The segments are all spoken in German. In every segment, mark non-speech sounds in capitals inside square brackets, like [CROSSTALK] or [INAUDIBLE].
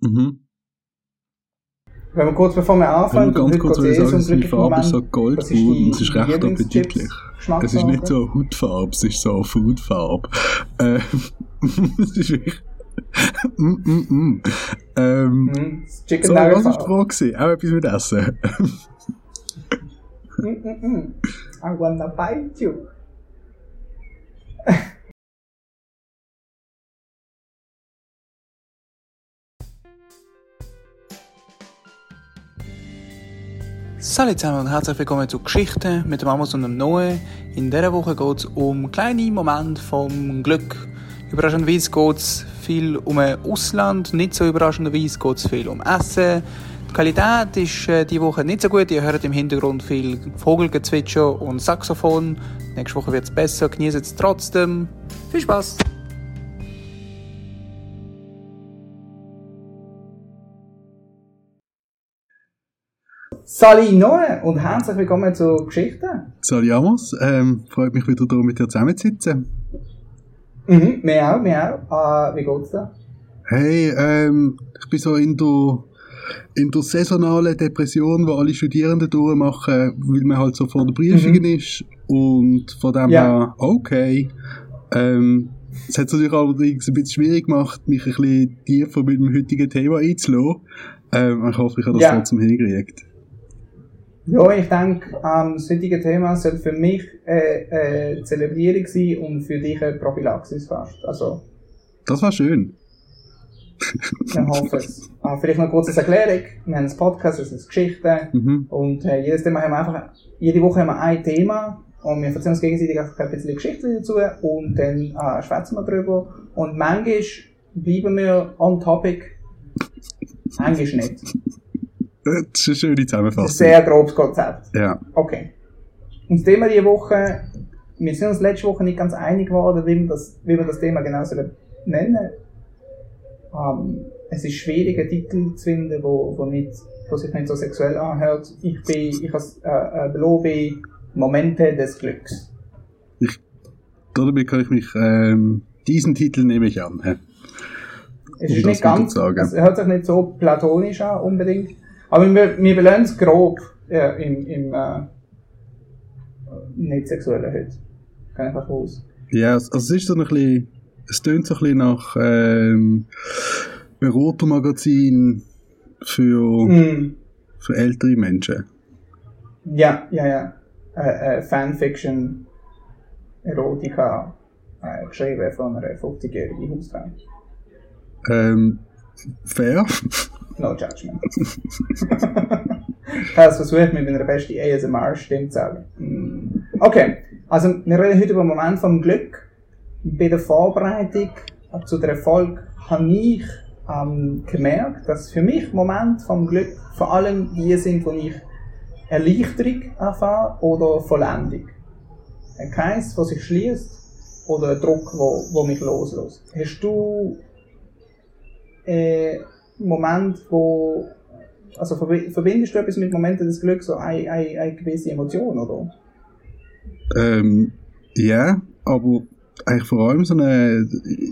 Mhm. Wenn wir kurz bevor wir anfangen, wir ganz kurz will sagen, dass die Farbe ist so Gold was ist die und es ist recht appetitlich. Es ist nicht so Hautfarbe, es ist so Foodfarbe. Ähm, [LAUGHS] es ist wirklich... mm, mm, mm. Ähm, das Chicken so, was war die. Frage? Auch etwas mit Essen. Mm, mm, mm. I wanna bite you. [LAUGHS] Salut zusammen und herzlich willkommen zu Geschichten mit dem Amos und dem Noe. In dieser Woche geht es um kleine Momente vom Glück. Überraschenderweise geht es viel um Ausland, nicht so überraschenderweise geht es viel um Essen. Die Qualität ist äh, diese Woche nicht so gut, ihr hört im Hintergrund viel Vogelgezwitscher und Saxophon. Nächste Woche wird es besser, genießt es trotzdem. Viel Spaß! Sali Noe und herzlich willkommen zu Geschichten. Salut Amos, ähm, freut mich wieder hier mit dir zusammenzusitzen. Mhm, mir auch, mir auch. Äh, wie geht's dir? Hey, ähm, ich bin so in der, in der saisonalen Depression, die alle Studierenden durchmachen, weil man halt so vor der Prüfungen ist. Und von dem Ja. her, okay. Ähm, es hat es natürlich allerdings ein bisschen schwierig gemacht, mich ein bisschen tiefer mit dem heutigen Thema einzulassen. Ähm, ich hoffe, ich habe das Ja. trotzdem hingekriegt. Ja, ich denke, ähm, das heutige Thema sollte für mich äh, äh, Zelebrierung sein und für dich eine Prophylaxis fast. Also, Das war schön. ich hoffe es. Äh, vielleicht noch kurz als Erklärung. Wir haben einen Podcast, das ist Geschichten. Mhm. Und äh, jedes Thema haben wir einfach, jede Woche haben wir ein Thema und wir erzählen uns gegenseitig einfach ein bisschen Geschichte dazu und dann äh, schwätzen wir drüber. Und manchmal bleiben wir on topic, manchmal nicht. [LAUGHS] Das ist eine schöne Zusammenfassung. sehr grobes Konzept. Ja. Okay. Und das Thema diese Woche, wir sind uns letzte Woche nicht ganz einig geworden, wie wir das, wie wir das Thema genau sollen nennen ähm, Es ist schwierig, einen Titel zu finden, wo, wo, nicht, wo sich nicht so sexuell anhört. Ich bin, ich has, äh, äh, belobe Momente des Glücks. Damit kann ich mich, ähm, diesen Titel nehme ich an. hä? Es Um ist nicht ganz, sagen. es hört sich nicht so platonisch an, unbedingt. Aber wir, wir belohnen es grob äh, im, im äh, nicht sexuellen heute. Kann ich einfach aus. Ja, also es ist so ein bisschen, es tönt so ein bisschen nach ähm, Beratermagazin für, Mm. für ältere Menschen. Ja, ja, ja. Äh, äh, Fanfiction, Erotika, äh, geschrieben von einer 50-jährigen Hausfrau. Ähm, fair. No judgment. ich habe es versucht, mit meiner besten ASMR-Stimme zu. Mm. Okay, also wir reden heute über einen Moment vom Glück. Bei der Vorbereitung zu der Erfolg habe ich ähm, gemerkt, dass für mich Momente vom Glück vor allem die sind, wo ich Erleichterung erfahre oder Vollendung. Ein Kreis, der sich schließt oder ein Druck, wo mich loslässt. Hast du äh, Moment, wo also verbi- verbindest du etwas mit Momenten des Glücks, so eine, eine, eine gewisse Emotion, oder? Ähm, ja, aber eigentlich vor allem so eine,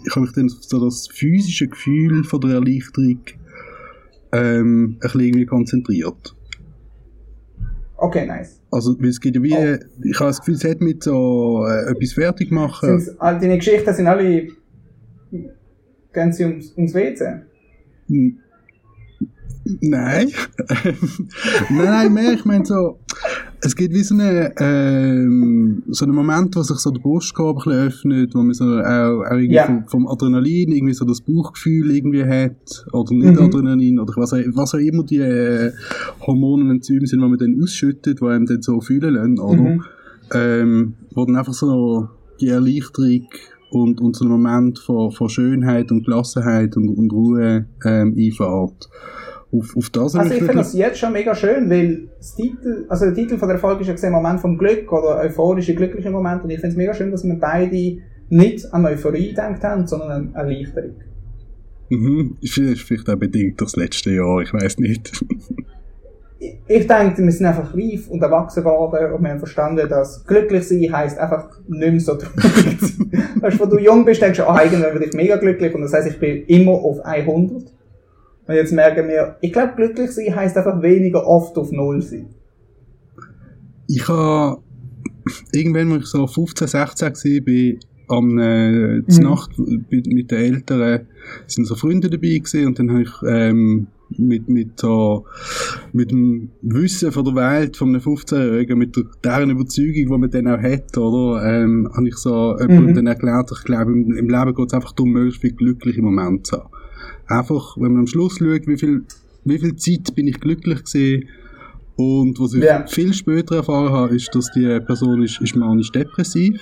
ich habe mich dann so das physische Gefühl von der Erleichterung ähm, ein bisschen irgendwie konzentriert. Okay, nice. Also, weil es gibt ja wie, Oh. ich habe das Gefühl, es hat mit so äh, etwas fertig machen. All deine Geschichten sind alle, gehen sie ums, ums WC? Nein. [LAUGHS] nein, nein, mehr, ich meine so, es gibt wie so einen, ähm, so einen Moment, wo sich so der Brustkorb ein bisschen öffnet, wo man so auch, auch irgendwie Ja. vom, vom Adrenalin irgendwie so das Bauchgefühl irgendwie hat, oder nicht Mhm. Adrenalin, oder was, auch- was auch immer die äh, Hormone und Enzyme sind, die man dann ausschüttet, die einem dann so fühlen lassen, oder? Mhm. ähm, wo dann einfach so die Erleichterung und, und so ein Moment von, von Schönheit und Gelassenheit und, und Ruhe ähm, einfährt. Auf, auf das Also ich finde das jetzt schon mega schön, weil das Titel, also der Titel von der Folge ist ja gesehen Moment vom Glück oder euphorische, glückliche Moment und ich finde es mega schön, dass wir beide nicht an Euphorie gedacht haben, sondern an Erleichterung. Mhm, ist vielleicht vielleicht auch bedingt durch das letzte Jahr, ich weiß nicht. [LAUGHS] Ich- denke, wir sind einfach reif und erwachsen geworden und wir haben verstanden, dass glücklich sein heisst einfach nicht mehr so traurig. [LAUGHS] weißt du, wenn du jung bist, denkst du, ah, irgendwann werde ich mega glücklich und das heisst, ich bin immer auf 100. Und jetzt merken wir, ich glaube, glücklich sein heisst einfach weniger oft auf Null sein. Ich habe irgendwann, als ich so 15, 16 war, am äh, mhm. Nacht mit den Eltern sind so Freunde dabei gewesen und dann habe ich ähm, mit, mit, so, mit dem Wissen von der Welt von einem 15-Jährigen, mit der, deren Überzeugung, die man dann auch hat, oder, ähm, habe ich so mhm. dann erklärt, ich glaube, im, im Leben geht es einfach darum, möglichst viel glückliche Momente zu haben. Einfach, wenn man am Schluss schaut, wie viel, wie viel Zeit bin ich glücklich gewesen, und was ich yeah. viel später erfahren habe, ist, dass die Person ist, ist manisch depressiv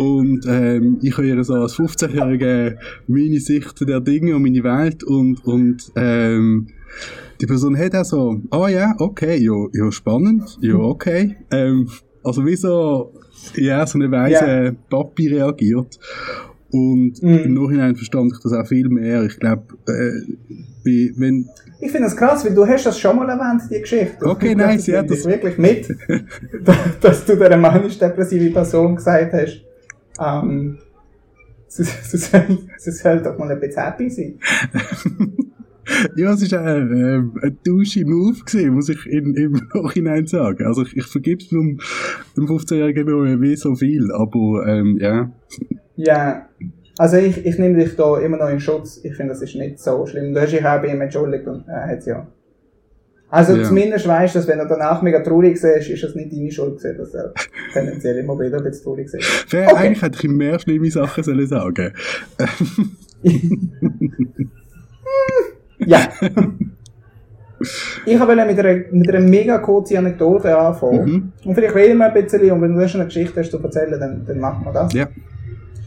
und ähm, ich habe ihr so als 15-Jährige meine Sicht der Dinge und meine Welt und, und ähm, die Person hat auch so, ah oh ja, okay, ja, ja spannend, ja, okay. Ähm, also wie so, ja, so eine weise yeah. Papi reagiert. Und mm. im Nachhinein verstand ich das auch viel mehr. Ich glaube, äh, wenn... Ich finde das krass, weil du hast das schon mal erwähnt, die Geschichte. Okay, nice, ja. Das wirklich mit, [LAUGHS] dass du der manisch-depressive Person gesagt hast, ähm, [LAUGHS] sie, sie, soll, doch mal ein bisschen happy sein. [LAUGHS] ja, es war ein, äh, ein douche Move gewesen, muss ich in, im [LAUGHS] Nachhinein sagen. Also ich, ich vergebe es dem, dem 15-Jährigen wie so viel, aber ähm, ja. Ja, also ich, ich nehme dich da immer noch in Schutz. Ich finde, das ist nicht so schlimm. Du hast dich auch bei ihm entschuldigt und er hat ja also ja. zumindest weißt du, dass wenn er danach mega traurig siehst, ist das nicht deine Schuld gewesen, dass er [LAUGHS] tendenziell immer wieder ein bisschen traurig ist. Okay. Eigentlich hätte ich ihm mehr schlimme Sachen sollen sagen. ja. Ich wollte mit einer, mit einer mega kurzen Anekdote anfangen. Mhm. Und vielleicht reden wir ein bisschen, und wenn du schon eine Geschichte hast zu erzählen, dann, dann machen wir das. Ja.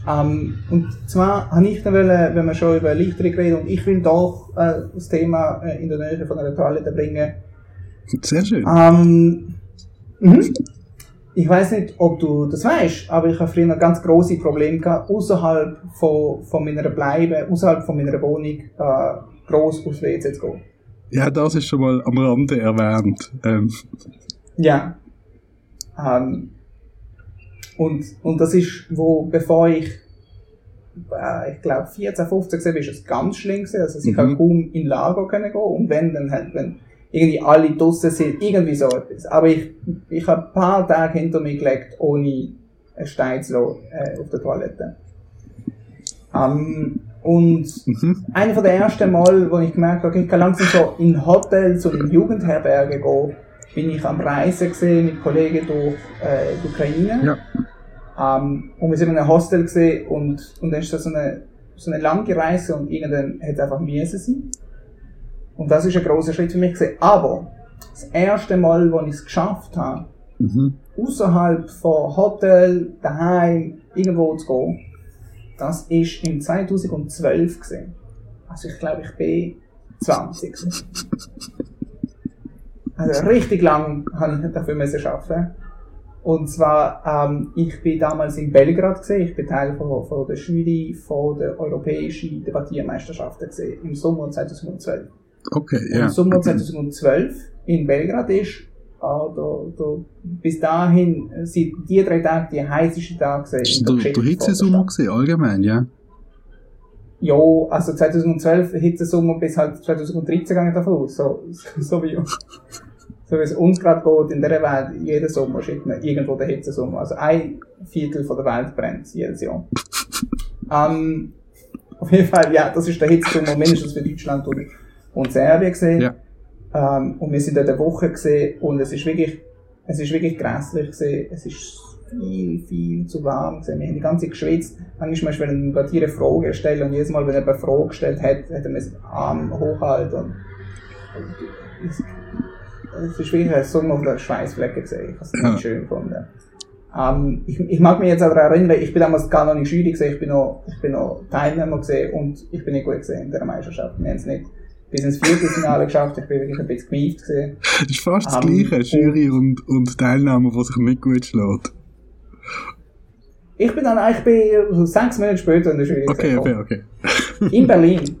Ähm, und zwar habe ich dann wollen, wenn wir schon über Erleichterung reden, und ich will doch äh, das Thema äh, in der Nähe von einer Toilette bringen. Sehr schön. Ähm, mhm. Ich weiß nicht, ob du das weißt, aber ich habe früher ein ganz große Probleme gehabt, außerhalb von, von meiner Bleibe, außerhalb von meiner Wohnung, äh, groß aufs WC zu gehen. Ja, das ist schon mal am Rande erwähnt. Ähm. Ja. Ähm, und, und das ist, wo, bevor ich, äh, ich glaube, 14, 15 war, ist es ganz schlimm gewesen. Also, ich mhm. kaum in Lager können gehen. Und wenn, dann halt, wenn irgendwie alle draussen sind, irgendwie so etwas. Aber ich, ich habe ein paar Tage hinter mir gelegt, ohne einen Stein zu lassen, äh, auf der Toilette. Um, und mhm. einer der ersten Mal, wo ich gemerkt habe, okay, ich kann langsam so in Hotels und in Jugendherberge gehen, bin ich am Reisen gesehen mit Kollegen durch äh, die Ukraine. Ja. Ähm, und wir sind in einem Hostel gesehen und, und dann ist das so eine, so eine lange Reise und irgendwann hat es einfach müssen sein. Und das ist ein großer Schritt für mich gewesen. Aber das erste Mal, wo ich es geschafft habe, mhm. außerhalb von Hotel, daheim, irgendwo zu gehen, das ist im 2012 gesehen. Also ich glaube, ich bin 20. Also richtig lang habe ich dafür müssen arbeiten. Und zwar, ähm, ich bin damals in Belgrad gesehen, ich bin Teil von, von der Jury von der europäischen Debattiermeisterschaften gesehen, im Sommer 2012. Okay, ja. Yeah. Im Sommer 2012 in Belgrad ist, äh, da, da, bis dahin sind die drei Tage die heißesten Tage gesehen. Der, der Hitzesommer gesehen, allgemein, ja? Ja, also 2012 Hitzesommer bis halt 2013 gehe ich davon aus, so, [LAUGHS] so wie so wie es uns gerade geht, in dieser Welt, jeden Sommer schickt man irgendwo den Hitzesommer. Also ein Viertel von der Welt brennt jedes Jahr. ähm, auf jeden Fall, ja, das ist der Hitzesommer mindestens für Deutschland und, und Serbien gesehen. Ja. Ähm, und wir sind dort eine Woche gesehen und es ist wirklich, es ist wirklich grässlich gesehen. Es ist viel, viel zu warm gewesen. Wir haben die ganze Zeit geschwitzt. Manchmal musst du gerade hier eine Frage stellen und jedes Mal, wenn er eine Frage gestellt hat, hat er mir den Arm hochhalten es ist wirklich ein Summe auf der Schweißflecke gesehen. Ich habe es [LAUGHS] nicht ja. schön gefunden. Ähm, ich, ich, mag mich jetzt auch daran erinnern, ich bin damals gar noch nicht Jury gesehen, ich bin noch, ich bin noch Teilnehmer gesehen und ich bin nicht gut gesehen in der Meisterschaft. Wir haben es nicht bis ins Viertelfinale geschafft, ich bin wirklich ein bisschen gewieft gesehen. [LAUGHS] Das ist fast das ähm, Gleiche, Jury und, und Teilnehmer, die sich nicht gut schlägt. Ich bin dann eigentlich bei sechs Monate später in der Jury Okay, okay, okay. in Berlin.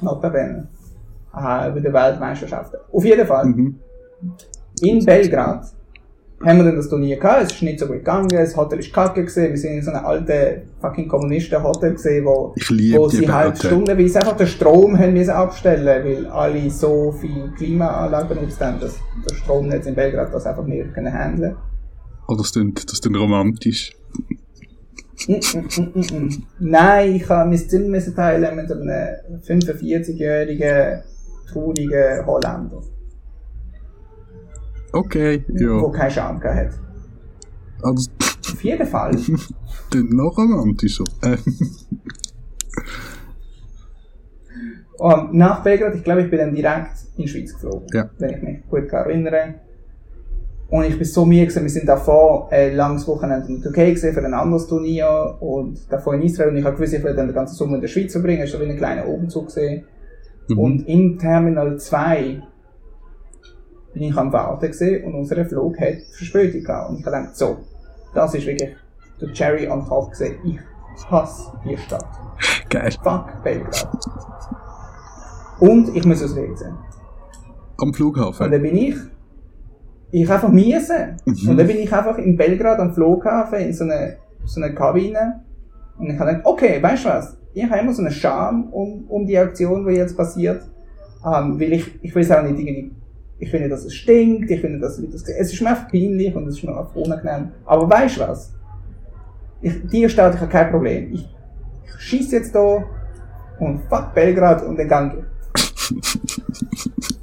Notabene äh, über die Weltmeisterschaften. Auf jeden Fall. Mhm. In Belgrad haben wir dann das Turnier gehabt, es ist nicht so gut gegangen, das Hotel ist kacke gewesen, wir sind in so einem alten fucking Kommunisten-Hotel gesehen, wo, wo sie Bauten. stundenweise einfach den Strom haben müssen abstellen, weil alle so viel Klimaanlagen benutzt haben, dass der Stromnetz in Belgrad das einfach nicht können handeln. Oh, das klingt, das klingt romantisch. Mm, mm, mm, mm, mm. Nein, ich habe mein Zimmer teilen mit einem 45-jährigen, traurigen Holländer, Okay, der ja. keinen Charme gehabt hat. Das Auf jeden Fall. [LAUGHS] klingt noch romantischer. Ähm, [LAUGHS] Und nach Belgrad, ich glaube, ich bin dann direkt in die Schweiz geflogen. Ja. Wenn ich mich gut erinnere. Und ich bin so müde gewesen. Wir sind davor ein langes Wochenende in der Türkei gesehen für ein anderes Turnier und davor in Israel. Und ich habe gewusst, ich werde dann den ganzen Sommer in der Schweiz verbringen. Ich habe so wie einen kleinen Umzug gesehen. mhm. Und im Terminal 2 bin ich am Warten gesehen und unser Flug hat Verspätung gehabt. Und ich habe gedacht, so, das ist wirklich der Cherry on top gesehen. Ich hasse die Stadt. Geil. Fuck Belgrad. Und ich muss aus WC. Am Und Flughafen. dann bin ich, ich einfach miese. Mhm. Und dann bin ich einfach in Belgrad am Flughafen in so einer so eine Kabine. Und ich habe gedacht, okay, weißt du was? Ich habe immer so eine Scham um, um die Aktion, die jetzt passiert. Ähm, weil ich, ich will es auch nicht irgendwie, ich finde, dass es stinkt, ich finde, dass das, es ist mir einfach peinlich und es ist mir einfach unangenehm. Aber weißt du was? Ich, die Stadt, ich habe kein Problem. Ich, ich schieße jetzt da und fuck Belgrad und dann gang ich. [LAUGHS]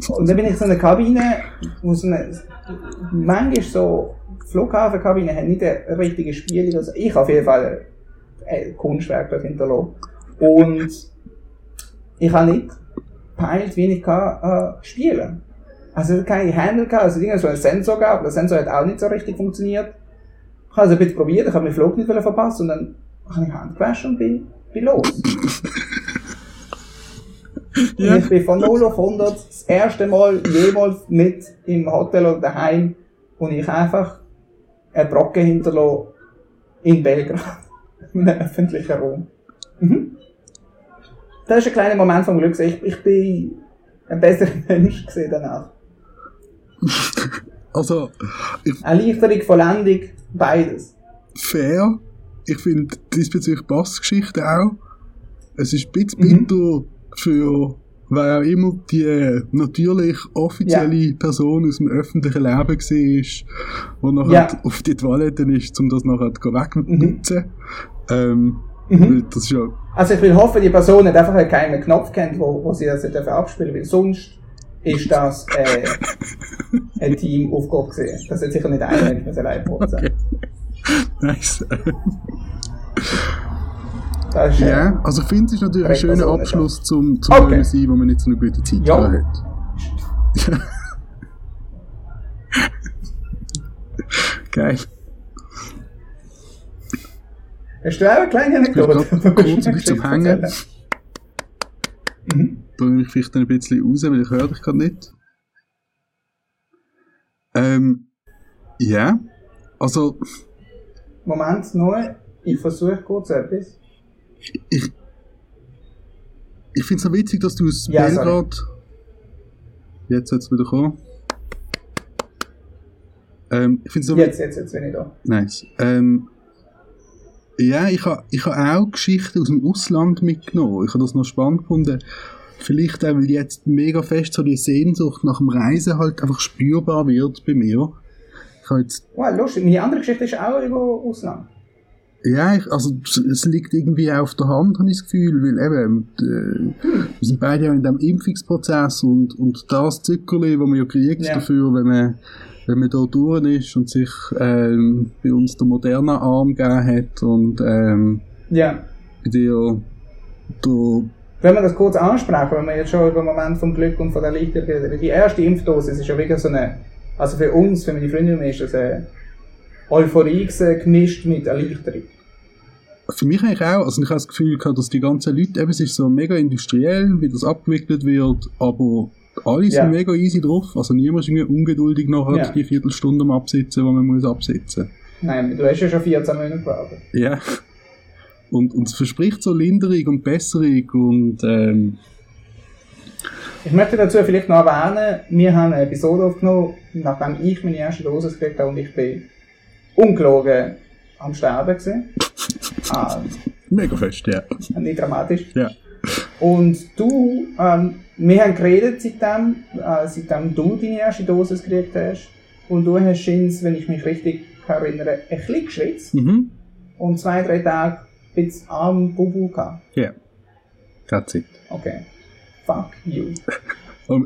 Und dann bin ich in so einer Kabine, wo so eine, manchmal so, Flughafenkabine hat nicht eine richtige Spielung. Also ich auf jeden Fall ein Kunstwerk dort hinterlassen. Und ich habe nicht gepeilt, wie ich kann, äh, spielen Also keine Handle gehabt, also irgendwie so einen Sensor gehabt, der Sensor hat auch nicht so richtig funktioniert. Ich habe also ein bisschen probiert, ich habe meinen Flug nicht verpasst und dann habe ich Hand gewaschen und bin, bin los. [LAUGHS] [LAUGHS] Ja. Und ich bin von 0 auf 100 das erste Mal jemals mit im Hotel oder daheim und ich einfach einen Brocken hinterlassen in Belgrad. [LAUGHS] in einem öffentlichen Raum. Mhm. Das ist ein kleiner Moment vom Glück. Ich, ich bin ein besserer [LAUGHS] Mensch gesehen danach. Also, ich, Erleichterung, Vollendung, beides. fair. Ich finde diesbezüglich passt Geschichte auch. Es ist ein bisschen Mhm. Für wer auch immer die natürlich offizielle Person aus dem öffentlichen Leben war, die nachher Ja. auf die Toilette ist, um das nachher wegzunutzen. Ähm, Mhm. Das ist ja, Also ich will hoffen, die Person hat einfach einen geheimen Knopf kennt, wo, wo sie das abspielen weil sonst ist das äh, [LAUGHS] ein Teamaufgabe gewesen. Das hat sicher nicht einer allein okay. [LAUGHS] nice. Das ist, äh, Ja, also ich finde, es ist natürlich ein schöner Person, Abschluss zum, zum Okay. okay. sein, wo man nicht so eine gute Zeit Ja. hat. [LAUGHS] Geil. Hast du auch eine kleine Anekdote? [LAUGHS] kurz ein bisschen zum Hängen. Mhm. Nehme ich vielleicht ein bisschen raus, weil ich höre dich gerade nicht. Ähm, ja. Also, Moment, nur, ich versuche kurz etwas. Ich, ich finde es so witzig, dass du aus Ja, Belgrad. Jetzt hat es wieder kommen. Ähm, ich so Jetzt, jetzt, jetzt bin ich da. Nice. Ähm, ja, ich habe ich ha auch Geschichten aus dem Ausland mitgenommen. Ich habe das noch spannend gefunden. Vielleicht auch, weil jetzt mega fest so die Sehnsucht nach dem Reisen halt einfach spürbar wird bei mir. Ich jetzt, Wow, lustig. Meine andere Geschichte ist auch über Ausland. Ja, ich, also es- liegt irgendwie auf der Hand, habe ich das Gefühl, weil eben, äh, wir sind beide ja in dem Impfungsprozess und, und das Zuckerli, das man ja kriegt Ja. dafür, wenn man wenn man da durch ist und sich ähm, bei uns der moderne Arm gegeben hat und ähm, Ja. bei dir der Wenn wir das kurz ansprechen, wenn wir jetzt schon über den Moment vom Glück und von der Erleichterung reden. Die erste Impfdosis ist ja wirklich so eine, also für uns, für meine Freundin ist das eine Euphorie gewesen, gemischt mit Erleichterung. Für mich eigentlich auch, also ich habe das Gefühl gehabt, dass die ganzen Leute, eben, es ist so mega industriell, wie das abgewickelt wird, aber alle sind Ja. mega easy drauf, also niemand ist irgendwie ungeduldig nachher Ja. die Viertelstunde am Absitzen, die man muss absitzen. Nein, du hast ja schon 14 Monate gewartet. Ja. Und, und es verspricht so Linderung und Besserung und ähm, Ich möchte dazu vielleicht noch erwähnen, wir haben eine Episode aufgenommen, nachdem ich meine erste Dosis gekriegt habe und ich bin ungelogen am Sterben gewesen. ah, Mega fest, ja. nicht dramatisch. Ja. Und du, ähm, wir haben geredet seitdem, äh, seitdem du deine erste Dosis gekriegt hast. Und du hast Schins, wenn ich mich richtig erinnere, ein bisschen geschwitzt. Mhm. Und zwei, drei Tage bisschen am Bubu gehabt. Ja. That's it. Okay. Fuck you.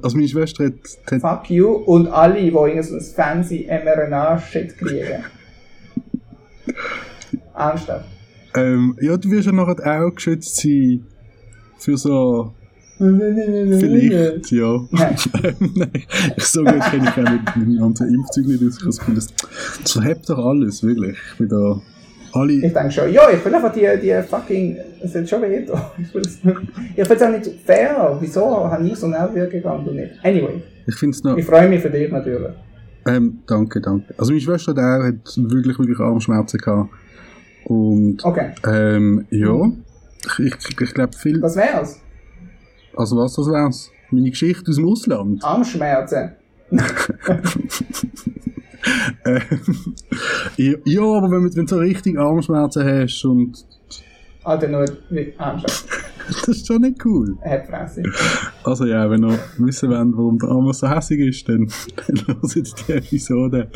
Also meine Schwester hat, hat Fuck you und alle, die irgend so ein fancy mRNA-Shit kriegen. Ernsthaft. ähm, ja, du wirst ja nachher auch geschützt sein für so, vielleicht, ja. Nein. [LAUGHS] Nein, ich so gut kenne ich auch mit meinem ganzen Impfzeug nicht aus. Ich das das, verhebt doch alles, wirklich. Ich bin da, alle, Ich denke schon, ja, ich will einfach die, die fucking, es hat schon weh. Ich finde es auch nicht fair. Wieso habe ich so Nervenwirkung und du nicht? Anyway, ich noch, ich freue mich für dich natürlich. Ähm, danke, danke. Also meine Schwester auch hat wirklich, wirklich Armschmerzen gehabt. Und, Okay, ähm, ja, ich, ich, ich glaube viel, das wär's. also was das wär's? Meine Geschichte aus dem Ausland. Armschmerzen. [LAUGHS] Ähm, ja, ja, aber wenn, du- so richtig Armschmerzen hast und Alter, nur wie Armschmerzen. Das ist schon nicht cool. Headfresse. Also ja, wenn ihr wissen wollt, warum der Armer so hässig ist, dann, dann hört die Episode.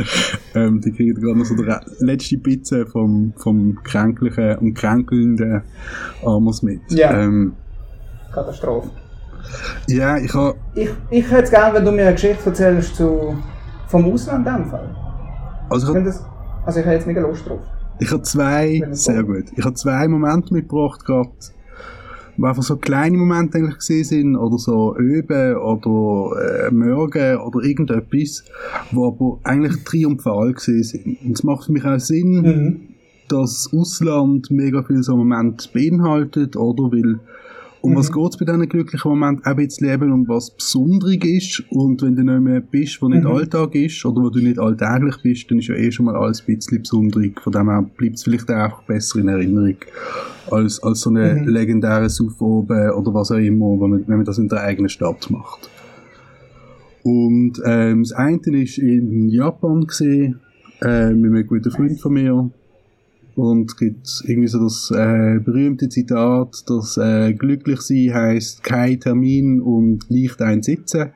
Ähm, die kriegt gerade noch so die letzte Pizza vom, vom kränklichen und kränkelnden Amos mit. Ja. Ähm, Katastrophe. ja, ich habe Ich, ich hätte es gerne, wenn du mir eine Geschichte erzählst zu, vom Ausland in dem Fall. also Ich das, also ich habe jetzt mega Lust drauf. ich hab zwei, sehr gut, ich habe zwei Momente mitgebracht gerade, wo einfach so kleine Momente eigentlich gesehen sind, oder so Öben, oder äh, Morgen, oder irgendetwas, wo aber eigentlich triumphal gesehen sind. Und es macht für mich auch Sinn, Mhm. dass das Ausland mega viel so Momente beinhaltet, oder? Weil, um was Mhm. geht's bei diesen glücklichen Momenten? Auch jetzt leben, um was Besonderes ist. Und wenn du nicht mehr bist, wo nicht Mhm. Alltag ist, oder wo du nicht alltäglich bist, dann ist ja eh schon mal alles ein bisschen besonderig. Von dem her bleibt es vielleicht auch einfach besser in Erinnerung. Als, als so eine Mhm. legendäre Suff oben oder was auch immer, wenn man, wenn man das in der eigenen Stadt macht. Und ähm, das eine ist in Japan gesehen, äh, mit einem guten Freund von mir. Und es gibt irgendwie so das äh, berühmte Zitat, dass äh, glücklich sein heißt kein Termin und leicht ein Sitzen.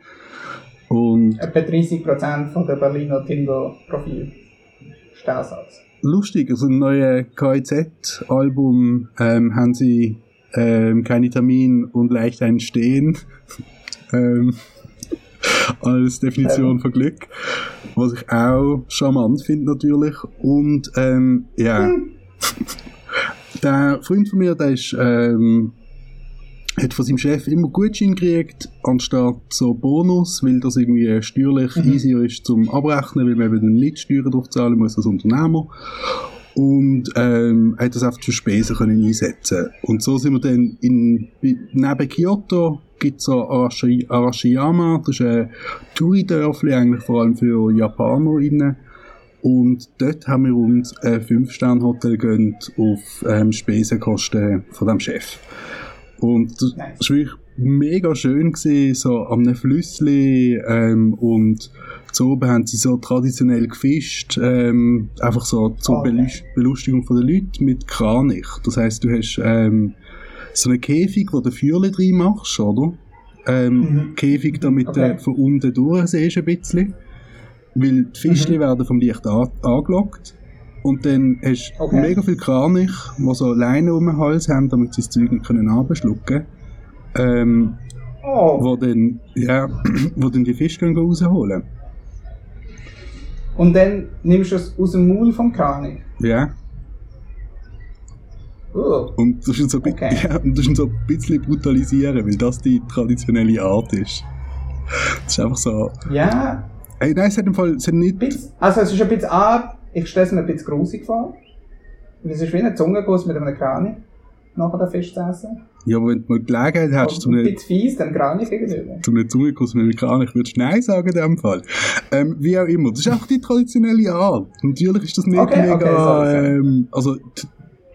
Und Etwa 30% von der Berliner Tinder-Profil. Stellsatz. lustig, also im neuen KIZ-Album ähm, haben sie ähm, keine Termin und leicht ein Stehen [LAUGHS] ähm, als Definition von Glück. Was ich auch charmant finde natürlich. Und ähm, ja, [LAUGHS] der Freund von mir, der ist ähm, hat von seinem Chef immer Gutschein gekriegt, anstatt so Bonus, weil das irgendwie steuerlich Mhm. easier ist zum Abrechnen, weil man eben nicht Steuern drauf zahlen muss als Unternehmer. Und ähm, hat das einfach für Spesen können einsetzen Und so sind wir dann in, neben Kyoto gibt es so Arashi, Arashiyama, das ist ein Touri-Dörfli, eigentlich vor allem für JapanerInnen. Und dort haben wir uns ein 5-Sterne-Hotel gönnt auf ähm, Spesenkosten von dem Chef. Und das war wirklich mega schön gewesen, so am einem Flüssli, ähm, und zu oben haben sie so traditionell gefischt, ähm, einfach so zur Okay. Belus- Belustigung von den Leuten mit Kranich. Das heisst, du hast, ähm, so einen Käfig, wo du Feuerchen drin machst, oder? Ähm, Mhm. Käfig, damit Okay. du von unten durch siehst ein bisschen. Weil die Fischchen Mhm. werden vom Licht an, angelockt. Und dann hast du Okay. mega viel Kranich, die so Leinen um den Hals haben, damit sie das Zeug nicht können abschlucken ähm, Oh, wo dann, ja, [CLEARS THROAT] wo dann die Fische gehen rausholen. und dann nimmst du es aus dem Maul vom Kranich. Ja. Oh. Und das ist so, ein Okay. [LAUGHS] ja, und das ist so ein bisschen brutalisieren, weil das die traditionelle Art ist. Das ist einfach so. Ja, Ey, nein, es hat im Fall, es hat nicht. also es ist ein bisschen ab, ich stelle es mir ein bisschen grusig vor. Es ist wie ein Zungenguss mit einem Kranich, nachher den Fisch zu essen. Ja, aber wenn du mal Gelegenheit hast, zu Und ein einem, bisschen fies, dem Kranich gegenüber. zu einem Zungenkuss mit einem Kranich, würdest du Nein sagen in dem Fall. Ähm, wie auch immer. Das ist einfach die traditionelle Art. Natürlich ist das nicht Okay, mega, okay, sorry, sorry. ähm, also,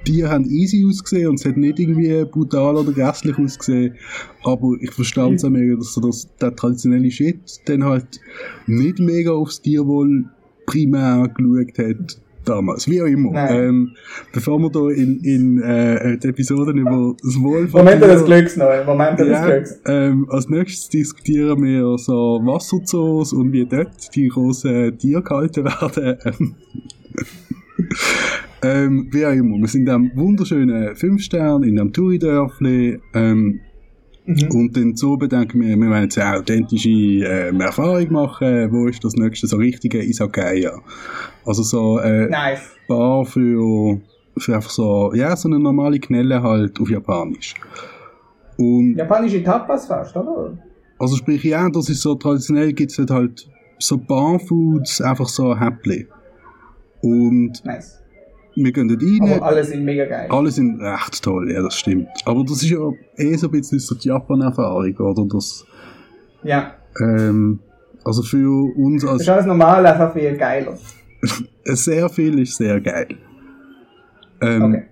Tiere haben easy ausgesehen und es hat nicht irgendwie brutal oder grässlich ausgesehen. Aber ich verstand es auch mega, dass so das, der traditionelle Shit dann halt nicht mega aufs Tierwohl primär geschaut hat damals, wie auch immer. Ähm, bevor wir da in, in äh, die Episoden über das Wohl von Momente des Glücks noch, Momente ja, des Glücks. Ähm, als nächstes diskutieren wir so Wasserzoos und wie dort die großen Tiere gehalten [LAUGHS] werden. Ähm, wie auch immer, wir sind in einem wunderschönen Fünf-Stern, in einem Touri-Dörfli, ähm, Mhm. Und dann so bedenken wir, wir wollen jetzt eine authentische äh, Erfahrung machen, wo ist das nächste so richtige Isakaya. Also so äh, nice. Bar für, für einfach so, ja, so eine normale Knelle halt auf Japanisch. Und, Japanische Tapas fast, oder? Also sprich, ja, das ist so, traditionell gibt's halt, halt so Barfoods, einfach so Häppli. Und nice. Wir gehen dort rein. Aber alle sind mega geil. Alle sind recht toll, ja, das stimmt. Aber das ist ja eh so ein bisschen so die Japan-Erfahrung, oder? Das, ja. Ähm, also für uns als... Das ist alles normal, einfach viel geiler. [LAUGHS] sehr viel ist sehr geil. Ähm, okay.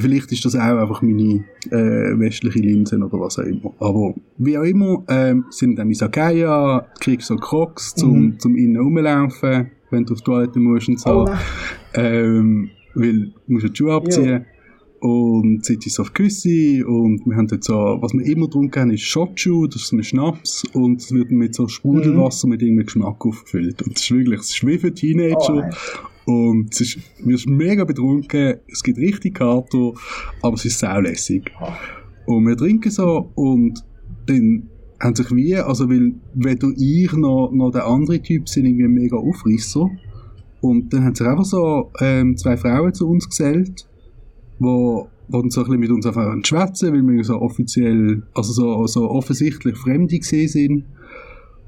Vielleicht ist das auch einfach meine äh, westliche Linsen oder was auch immer. Aber wie auch immer, ähm, sind dann Isakaya, kriegst so Crocs zum, mhm. zum innen rumlaufen, wenn du auf die Toilette musst und so. Oh, ähm, weil du musst die Schuhe abziehen. Ja. Und sitzt ist auf Küsse und wir haben dort so, was wir immer getrunken haben, ist Shochu, das ist so ein Schnaps und es wird mit so Sprudelwasser mhm. mit irgendeinem Geschmack aufgefüllt. Und das ist wirklich, es ist wie für Teenager. Oh, und es ist, wir sind mega betrunken, es gibt richtig Kater, aber es ist saulässig. Oh. Und wir trinken so und dann haben sich wie, also weil weder ich noch, noch der andere Typ sind irgendwie mega Aufrisser. Und dann haben sich einfach so ähm, zwei Frauen zu uns gesellt wo, wo dann so ein bisschen mit uns einfach schwätzen, weil wir so offiziell, also so, so offensichtlich Fremde gesehen sind.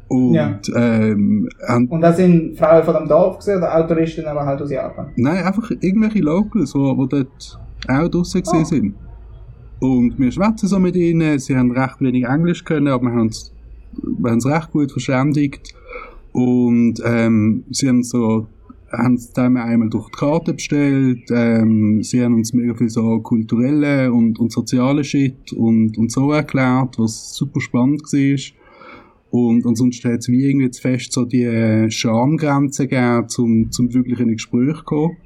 Und, ja. ähm, und das sind Frauen von dem Dorf gesehen oder Autoristinnen, aber halt aus Japan? Nein, einfach irgendwelche Locals, die dort auch draussen gesehen oh. sind. Und wir schwätzen so mit ihnen, sie haben recht wenig Englisch können, aber wir haben uns, wir haben uns recht gut verständigt. Und ähm, sie haben so haben es dann einmal durch die Karte bestellt. Ähm, sie haben uns mega viel so kulturelle und, und soziale Shit und, und so erklärt, was super spannend war. Und ansonsten hat es wie irgendwie jetzt fest so die Schamgrenze gegeben, zum, zum wirklich in ein Gespräch zu kommen.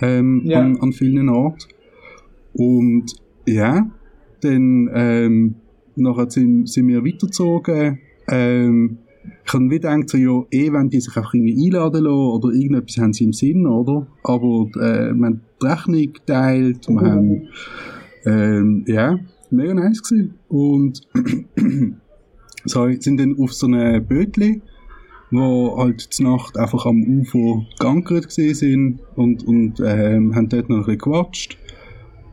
Ähm, ja. an, an vielen Orten. Und ja, dann ähm, nachher sind, sind wir weitergezogen. Ähm, ich habe wieder gedacht, so, ja, eh, wenn die sich einfach irgendwie einladen lassen oder irgendetwas haben sie im Sinn, oder? Aber, äh, wir haben die Rechnung geteilt, wir haben, ähm, ja, mega nice gewesen. Und, [CLEARS THROAT] so, sind dann auf so einem Bötli, wo halt zur Nacht einfach am Ufer geankert gesehen sind und, und, ähm, haben dort noch ein bisschen gequatscht.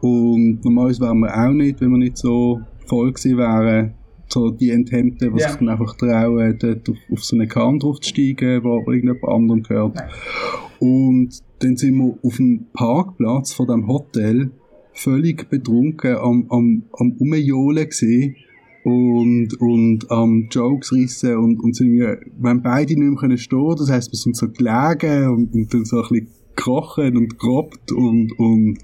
Und normalerweise wären wir auch nicht, wenn wir nicht so voll gewesen wären, so die Enthemmten, die ja. sich dann einfach trauen, dort auf, auf so einen Kahn drauf zu steigen, wo irgendjemand anderem gehört. Nein. Und dann sind wir auf dem Parkplatz von dem Hotel völlig betrunken am, am, am Umjohlen gesehen und, und am Jokes rissen und, und sind wir, wenn beide nicht mehr stehen können, das heisst, wir sind so gelegen und, und dann so ein bisschen gekrochen und gerobt und, und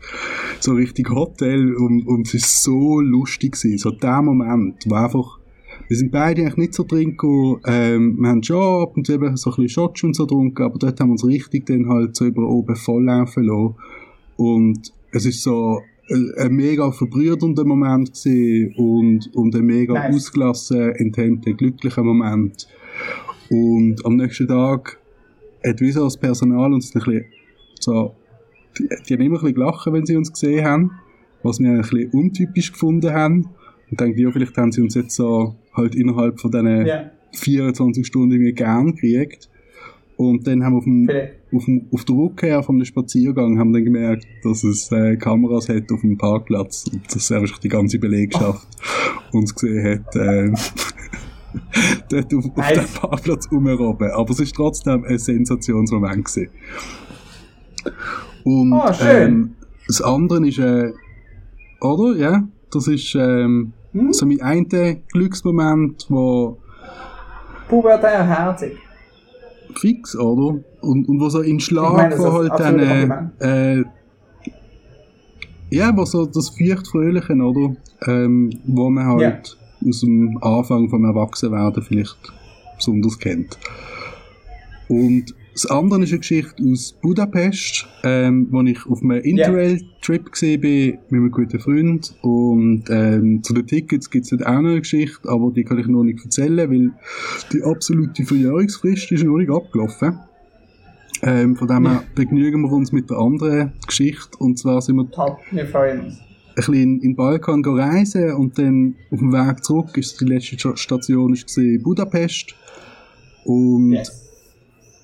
so richtig Hotel und, und es ist so lustig gewesen, so der Moment, wo einfach wir sind beide eigentlich nicht so trinken, ähm, wir haben schon ab und zu eben so ein bisschen Shots und so getrunken, aber dort haben wir uns richtig dann halt so über oben volllaufen lassen. Und es ist so ein, ein mega verbrüdernder Moment gewesen und, und ein mega nice. ausgelassen, intenter, glücklicher Moment. Und am nächsten Tag hat wie so das Personal uns ein bisschen so, die, die haben immer ein bisschen gelacht, wenn sie uns gesehen haben, was wir ein bisschen untypisch gefunden haben. Und denke, ja, vielleicht haben sie uns jetzt so halt innerhalb von diesen yeah. 24 Stunden irgendwie gern gekriegt. Und dann haben wir auf, dem, auf, dem, auf der Rückkehr von dem Spaziergang haben dann gemerkt, dass es äh, Kameras hat auf dem Parkplatz und dass einfach die ganze Belegschaft oh. [LAUGHS] uns gesehen hat. Äh, [LAUGHS] dort auf, auf dem Parkplatz rumrobben. Aber es ist trotzdem ein Sensationsmoment gewesen. Und oh, ähm, das andere ist, äh, oder? Ja, das ist ähm, hm? so mein einer Glücksmoment, wo... Pubertär herzig. Fix, oder? Und, und wo so in Schlag, ich meine, wo halt dann... Äh, äh, ja, aber so das feucht-fröhliche, oder? Ähm, wo man halt aus dem Anfang vom Erwachsenwerden vielleicht besonders kennt. Und das andere ist eine Geschichte aus Budapest, ähm, wo ich auf einem Interrail-Trip gesehen bin mit einem guten Freund. Und ähm, zu den Tickets gibt es auch noch eine Geschichte, aber die kann ich noch nicht erzählen, weil die absolute Verjährungsfrist ist noch nicht abgelaufen. Ähm, von dem her begnügen wir uns mit der anderen Geschichte. Und zwar sind wir Top, wir freuen uns. ein bisschen in, den Balkan reisen und dann auf dem Weg zurück ist die letzte Station ist Budapest. Und Yes.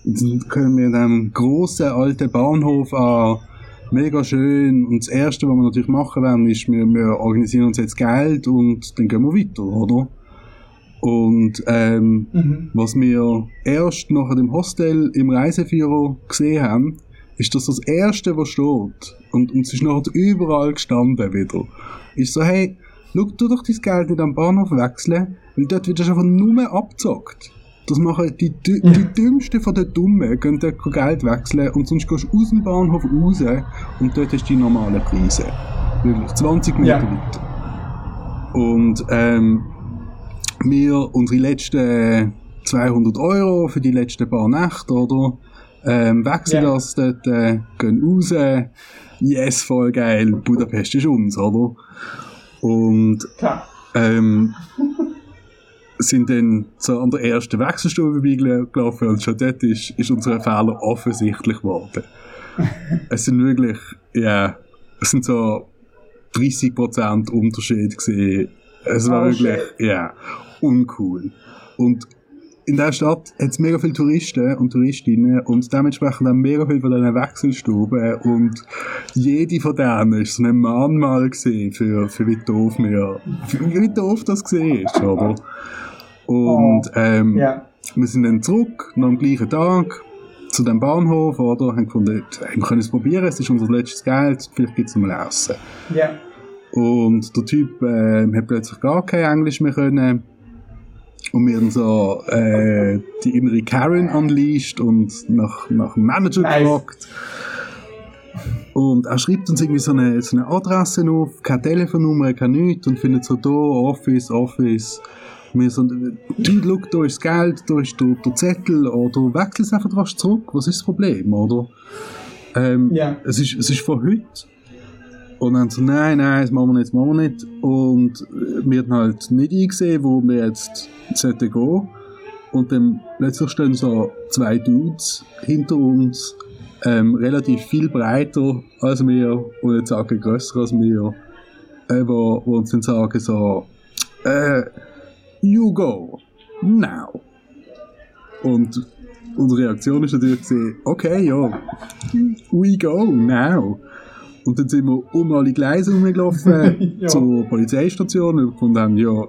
Dann kommen wir einem grossen alten Bahnhof an. Mega schön. Und das Erste, was wir natürlich machen werden, ist, wir, wir organisieren uns jetzt Geld und dann gehen wir weiter, oder? Und ähm, Mhm. was wir erst nach dem Hostel im Reiseführer gesehen haben, ist, dass das Erste, was steht, und, und es ist nachher überall gestanden wieder, ist so, hey, schau du doch dein Geld nicht am Bahnhof wechseln, weil dort wird es einfach nur abgezockt. Das machen die, dü- die Dümmsten von den Dummen, gehen dort Geld wechseln und sonst gehst du aus dem Bahnhof raus und dort hast du die normalen Preise. Wirklich, 20 Meter Ja. weiter. Und ähm, wir unsere letzten 200 Euro für die letzten paar Nächte, oder? Ähm, wechseln Ja. das dort, äh, gehen raus. Yes, voll geil. Budapest ist uns, oder? Und ähm, [LAUGHS] sind dann so an der ersten Wechselstube vorbeigelaufen und schon dort ist, ist unser Fehler offensichtlich geworden. [LAUGHS] es sind wirklich, ja, es sind so 30% Unterschied gesehen. Es war Oh, wirklich, ja, uncool. Und in der Stadt hat es mega viele Touristen und Touristinnen und dementsprechend auch mega viele von diesen Wechselstuben und jede von denen ist so ein Mahnmal für, für wie doof wir, für wie doof das gesehen ist, oder? Und, ähm, Ja. wir sind dann zurück, noch am gleichen Tag, zu dem Bahnhof, oder? Haben gefunden, wir können es probieren, es ist unser letztes Geld, vielleicht gibt es noch mal Essen. Ja. Und der Typ äh, hat plötzlich gar kein Englisch mehr können. Und wir haben so äh, die innere Karen unleashed und nach, nach dem Manager Nice. gefragt. Und er schreibt uns irgendwie so eine, so eine Adresse auf, keine Telefonnummer, kein nichts und findet so da, Office, Office. Wir so, Dude, look, da ist das Geld, da ist der, der Zettel, oder wechsel es einfach rasch zurück, was ist das Problem, oder? Ähm, Ja. es ist, es ist von heute. Und dann so, nein, nein, das machen wir nicht, das machen wir nicht. Und äh, wir haben halt nicht eingesehen, wo wir jetzt sollten gehen. Und dann plötzlich stehen so zwei Dudes hinter uns, ähm, relativ viel breiter als wir, und jetzt sagen grösser als wir, äh, wo, wo uns dann sagen so, äh, you go, now. Und unsere Reaktion ist natürlich gewesen, okay, ja, we go, now. Und dann sind wir um alle Gleise rumgelaufen [LAUGHS] Ja. zur Polizeistation und gefunden haben, ja,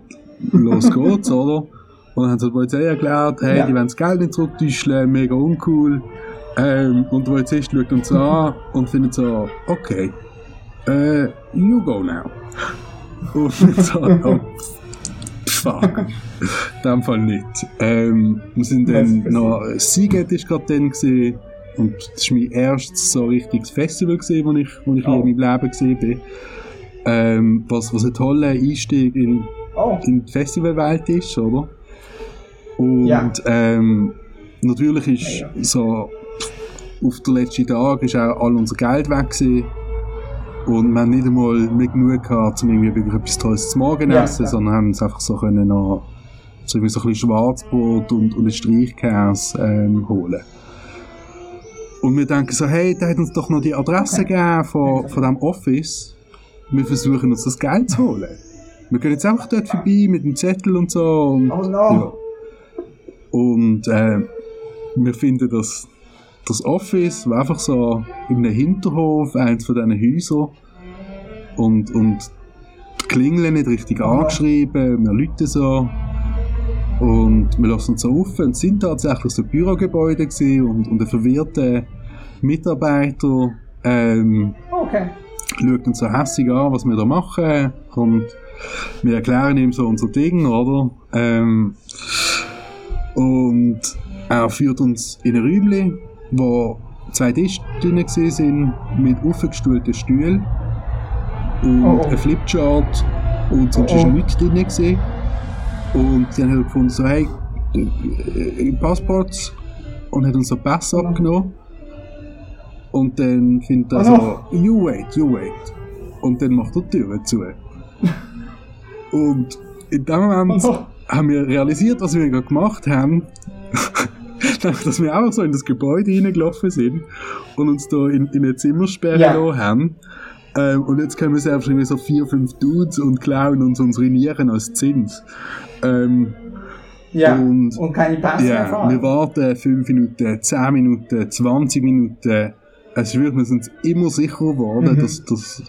los geht's, oder? Und dann haben sie der Polizei erklärt, hey, Ja. die wollen das Geld nicht zurücktäuschen, mega uncool. Ähm, und der Polizist schaut uns an und findet so, okay, äh, you go now. [LAUGHS] Und so, [LAUGHS] oh, fuck. [LAUGHS] In dem Fall nicht. Ähm, wir sind dann noch, Seagate ist gerade dann gesehen und das war mein erstes so richtiges Festival gesehen, wo ich, wo ich Oh. in meinem Leben gesehen bin. Ähm, was, was ein toller Einstieg in, Oh. in die Festivalwelt ist, oder? Und Ja. ähm, natürlich ist Ja, so auf den letzten Tag ist auch all unser Geld weg gewesen. Und wir haben nicht einmal mehr genug gehabt, um irgendwie wirklich etwas Tolles zu Morgen Ja, essen, klar. sondern haben uns einfach so können noch so, irgendwie so ein bisschen Schwarzbrot und, und ein Streichkäse ähm, holen. Und wir denken so, hey, der hat uns doch noch die Adresse Okay. gegeben von, von diesem Office. Wir versuchen uns das Geld zu holen. Wir gehen jetzt einfach dort vorbei mit dem Zettel und so. Und, Oh no. ja. Und äh, wir finden das, das Office war einfach so in einem Hinterhof, eins von diesen Häusern. Und, und die Klingel nicht richtig angeschrieben, wir Leute so. Und wir lassen uns so auf und es sind tatsächlich so Bürogebäude gewesen und, und ein verwirrter Mitarbeiter ähm, Okay. schaut uns so hässig an, was wir da machen. Und wir erklären ihm so unser Ding, oder? Ähm, und er führt uns in ein Räumchen, wo zwei Tische drin sind, mit aufgestuhlten Stühlen. und Oh, oh. ein Flipchart und sonst Oh, ist oh. nichts drin gewesen. Und die haben halt gefunden, so, hey, äh, äh, Passports und hat uns so Pass Oh. abgenommen. Und dann findet er Oh, so, you wait, you wait. Und dann macht er die Tür zu. [LAUGHS] und in dem Moment haben wir realisiert, was wir gerade gemacht haben. [LAUGHS] Dass wir einfach so in das Gebäude reingelaufen sind und uns da in, in eine Zimmersperre Ja. haben. Ähm, und jetzt kommen selbst irgendwie so vier, fünf Dudes und klauen uns unsere Nieren als Zins. Ähm, Ja, Und- und, keine Pässe mehr ja, fahren. wir warten 5 Minuten, 10 Minuten, 20 Minuten. Es ist wirklich, wir sind immer sicherer geworden, Mhm. dass, dass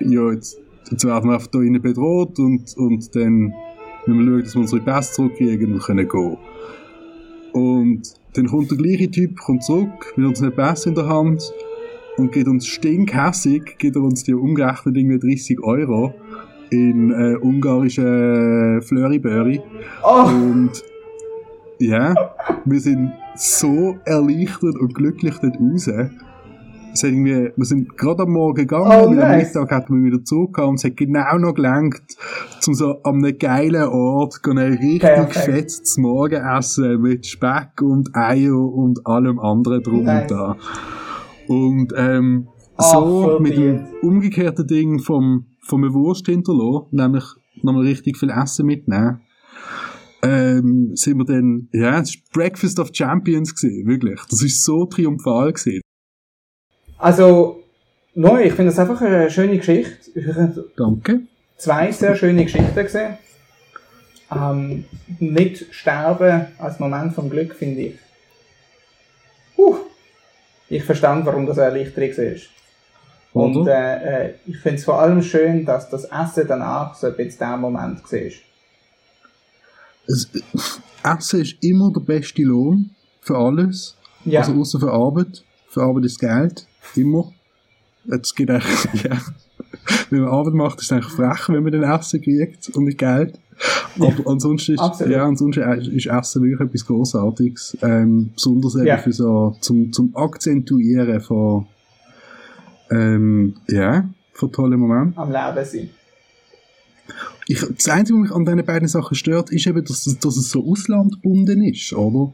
ja, jetzt, jetzt werden wir einfach da bedroht und, und dann müssen wir schauen, dass wir unsere Pässe zurückkriegen und können gehen. Und dann kommt der gleiche Typ kommt zurück mit unseren Pässen in der Hand und geht uns stinkhässig, gibt er uns die umgerechnet irgendwie 30 Euro in äh, ungarische Flurry-Burry. Oh, Und ja, wir sind so erleichtert und glücklich dort raus. Es hat irgendwie, wir sind gerade am Morgen gegangen Oh, und am. Mittag hat man wieder zurückgekommen und es hat genau noch gelangt, um so an einem geilen Ort ein richtig Perfekt. fettes Morgenessen mit Speck und Eier und allem anderen drum Nice. und da. Und ähm, so mit dem umgekehrten Ding vom, vom Wurst hinterlassen, nämlich nochmal richtig viel Essen mitnehmen, ähm, sind wir dann, ja, es war Breakfast of Champions gewesen, wirklich. Das ist so triumphal gewesen. Also, neu, ich finde das einfach eine schöne Geschichte. Ich Danke. zwei sehr schöne Geschichten gesehen. Ähm, nicht sterben als Moment vom Glück, finde ich. Uh, ich verstand, warum das eine Erleichterung ist. Und äh, äh, ich finde es vor allem schön, dass das Essen danach so ein bisschen der Moment war. Es, Essen ist immer der beste Lohn für alles. Ja, Also außer für Arbeit. Für Arbeit ist Geld. Immer. Es geht eigentlich, [LAUGHS] ja. Wenn man Arbeit macht, ist es eigentlich frech, wenn man den Essen kriegt und nicht Geld. Aber ansonsten ist, Absolut. ja, ansonsten ist Essen wirklich etwas Großartiges. Ähm, besonders eben Ja. für so, zum, zum Akzentuieren von, ähm, ja, von tollen Momenten. am Leben sein. Ich, das Einzige, was mich an diesen beiden Sachen stört, ist eben, dass, es- dass es so auslandgebunden ist, oder?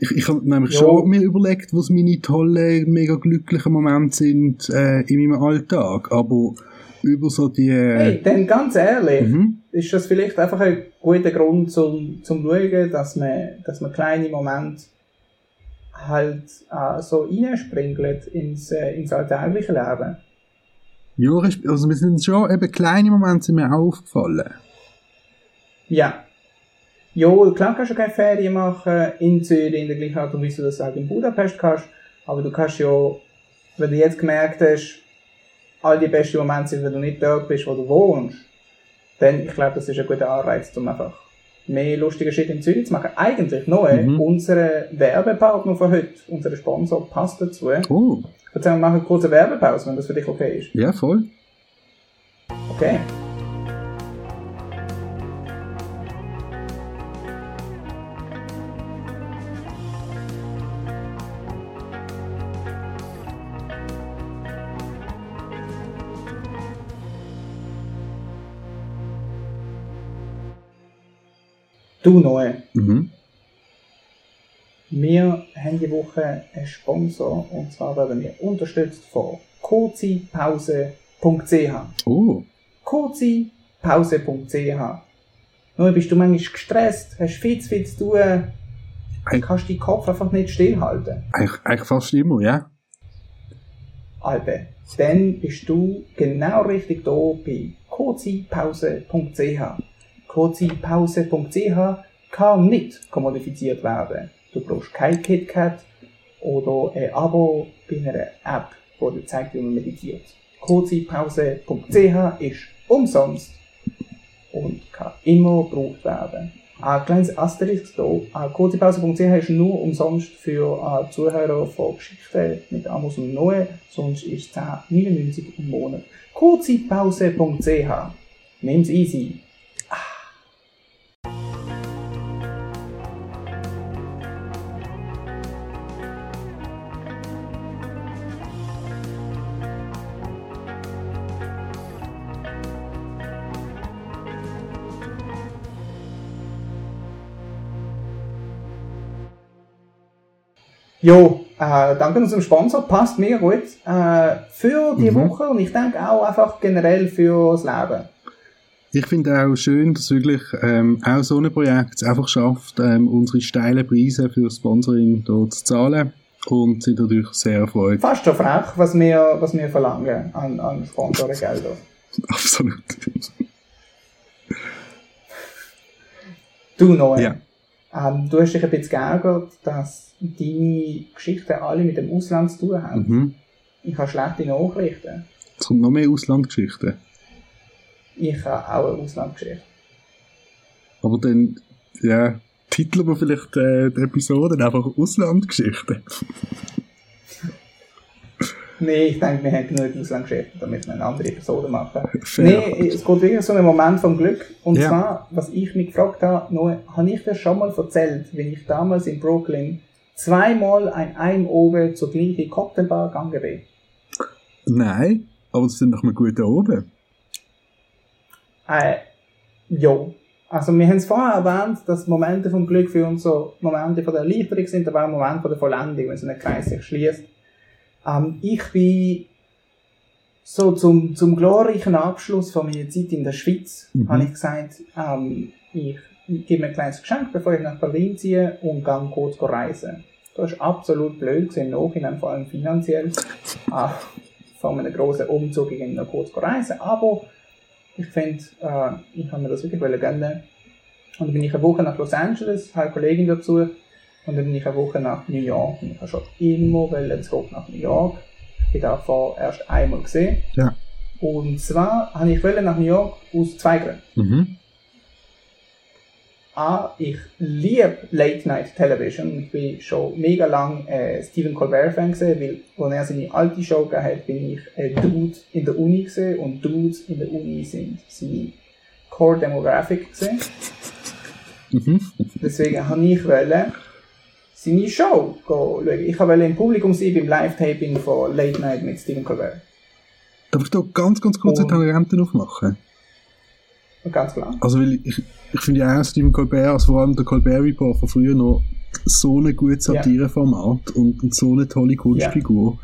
Ich, ich habe nämlich Ja. schon mir überlegt, was meine tollen, mega glücklichen Momente sind äh, in meinem Alltag, aber über so die... Hey, dann ganz ehrlich, Mhm. ist das vielleicht einfach ein guter Grund zum, zum schauen, dass man, dass man kleine Momente halt äh, so reinspringelt ins, äh, ins alltägliche Leben. Ja, also mir sind schon eben kleine Momente sind mir auch aufgefallen. Ja. Ja, klar kannst du keine Ferien machen in Zürich in der gleichen Art und Weise, wie du das auch in Budapest kannst, aber du kannst ja, wenn du jetzt gemerkt hast, all die besten Momente sind, wenn du nicht dort bist, wo du wohnst, dann, ich glaube, das ist ein guter Anreiz, um einfach mehr lustige Shit in Zürich zu machen. Eigentlich neu, Mhm. unser Werbepartner von heute, unser Sponsor, passt dazu. Oh, Ich würde sagen, wir machen eine kurze Werbepause, wenn das für dich okay ist. ja, voll. Okay. Du Noe, Mhm. wir haben die Woche einen Sponsor und zwar werden wir unterstützt von kurzipause.ch. Oh, kurzipause.ch. Nur bist du manchmal gestresst, hast viel zu viel zu tun, Hey. kannst deinen Kopf einfach nicht stillhalten. eigentlich, eigentlich fast immer, ja. Alter, dann bist du genau richtig da bei kurzipause.ch. Kurzipause.ch kann nicht kommodifiziert werden. Du brauchst kein KitKat oder ein Abo bei einer App, die dir zeigt, wie man meditiert. Kurzipause.ch ist umsonst und kann immer gebraucht werden. Ein kleines Asterisk hier. Kurzipause.ch ist nur umsonst für Zuhörer von Geschichten mit Amos und Noe, sonst ist es 10,99 im Monat. Kurzipause.ch Nimm's easy. Jo, äh, danke unserem Sponsor, passt mega gut äh, für die Mhm. Woche und ich denke auch einfach generell fürs Leben. Ich finde auch schön, dass wirklich ähm, auch so ein Projekt es einfach schafft, ähm, unsere steilen Preise für Sponsoring dort zu zahlen und sind dadurch sehr erfreut. Fast schon frech, was wir, was wir verlangen an, an Sponsorengelder. [LAUGHS] Absolut. Du neu. Ja. Ähm, du hast dich ein bisschen geärgert, dass deine Geschichten alle mit dem Ausland zu tun haben. Mhm. Ich habe schlechte Nachrichten. Es kommt noch mehr Auslandgeschichten. Ich habe auch eine Auslandgeschichte. Aber dann, ja, titeln wir vielleicht äh, die Episode einfach Auslandgeschichten. [LAUGHS] Nee, ich denke, wir haben genug Auslandgeschichten, damit wir eine andere Episode machen. Fair. Nee, es geht wirklich so einen Moment vom Glück. Und Ja. zwar, was ich mich gefragt habe, Noe, habe ich dir schon mal erzählt, wenn ich damals in Brooklyn zweimal ein Ein oben zur gleichen Cocktailbar gegangen bin? Nein, aber es sind noch mal gut da oben. Äh, jo. Also wir haben es vorher erwähnt, dass Momente vom Glück für uns so Momente von der Erleichterung sind, aber auch Momente von der Vollendung, wenn so ein Kreis sich schließt. Ähm, ich bin so zum, zum glorreichen Abschluss von meiner Zeit in der Schweiz, Mhm. habe ich gesagt, ähm, ich gebe mir ein kleines Geschenk, bevor ich nach Berlin ziehe und gehe kurz reisen. Das ist absolut blöd gewesen, im Nachhinein, vor allem finanziell. äh, von einem grossen Umzug ging noch kurz reisen, aber ich finde, äh, ich habe mir das wirklich gönnen. Und dann bin ich eine Woche nach Los Angeles, habe eine Kollegin dazu, und dann bin ich eine Woche nach New York. Und ich habe schon immer wollen zurück nach New York. Ich bin davor erst einmal gesehen. Ja. Und zwar habe ich wollen nach New York aus zwei Gründen. Mhm. A, ich liebe Late Night Television. Ich bin schon mega lang äh, Stephen Colbert Fan gewesen, weil, als er seine alte Show gegeben hat, bin ich ein Dude in der Uni gewesen und Dudes in der Uni sind seine Core Demographic gewesen. [LAUGHS] Mhm. Deswegen habe ich wollen seine Show schauen. Ich wollte im Publikum sein beim Live-Taping von Late Night mit Stephen Colbert. Darf ich da ganz, ganz kurz eine Tangente aufmachen? Und ganz klar. Also, weil ich, ich finde ja auch Stephen Colbert, also vor allem der Colbert Report von früher noch, so ein gutes. Satireformat und, und so eine tolle Kunstfigur.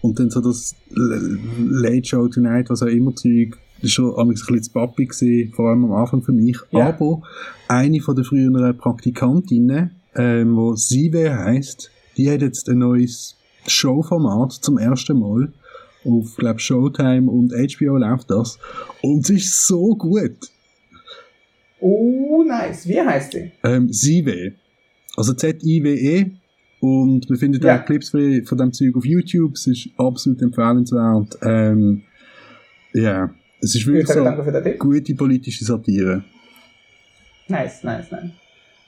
Und dann so das Late Show Tonight, was auch immer Zeug, das ist schon ein bisschen zu Papi gewesen, vor allem am Anfang für mich. Ja. Aber eine von der früheren Praktikantinnen, ähm, wo Sive heisst, die hat jetzt ein neues Showformat zum ersten Mal. Auf, glaub, Showtime und HBO läuft das. Und es ist so gut. Oh, nice. Wie heißt sie? Ähm, Sive. Also Z-I-W-E. Und wir finden Ja. auch Clips von, von dem Zeug auf YouTube. Es ist absolut empfehlenswert. Ähm, ja. Es ist wirklich Ich sage so gute politische Satire. Nice, nice, nice.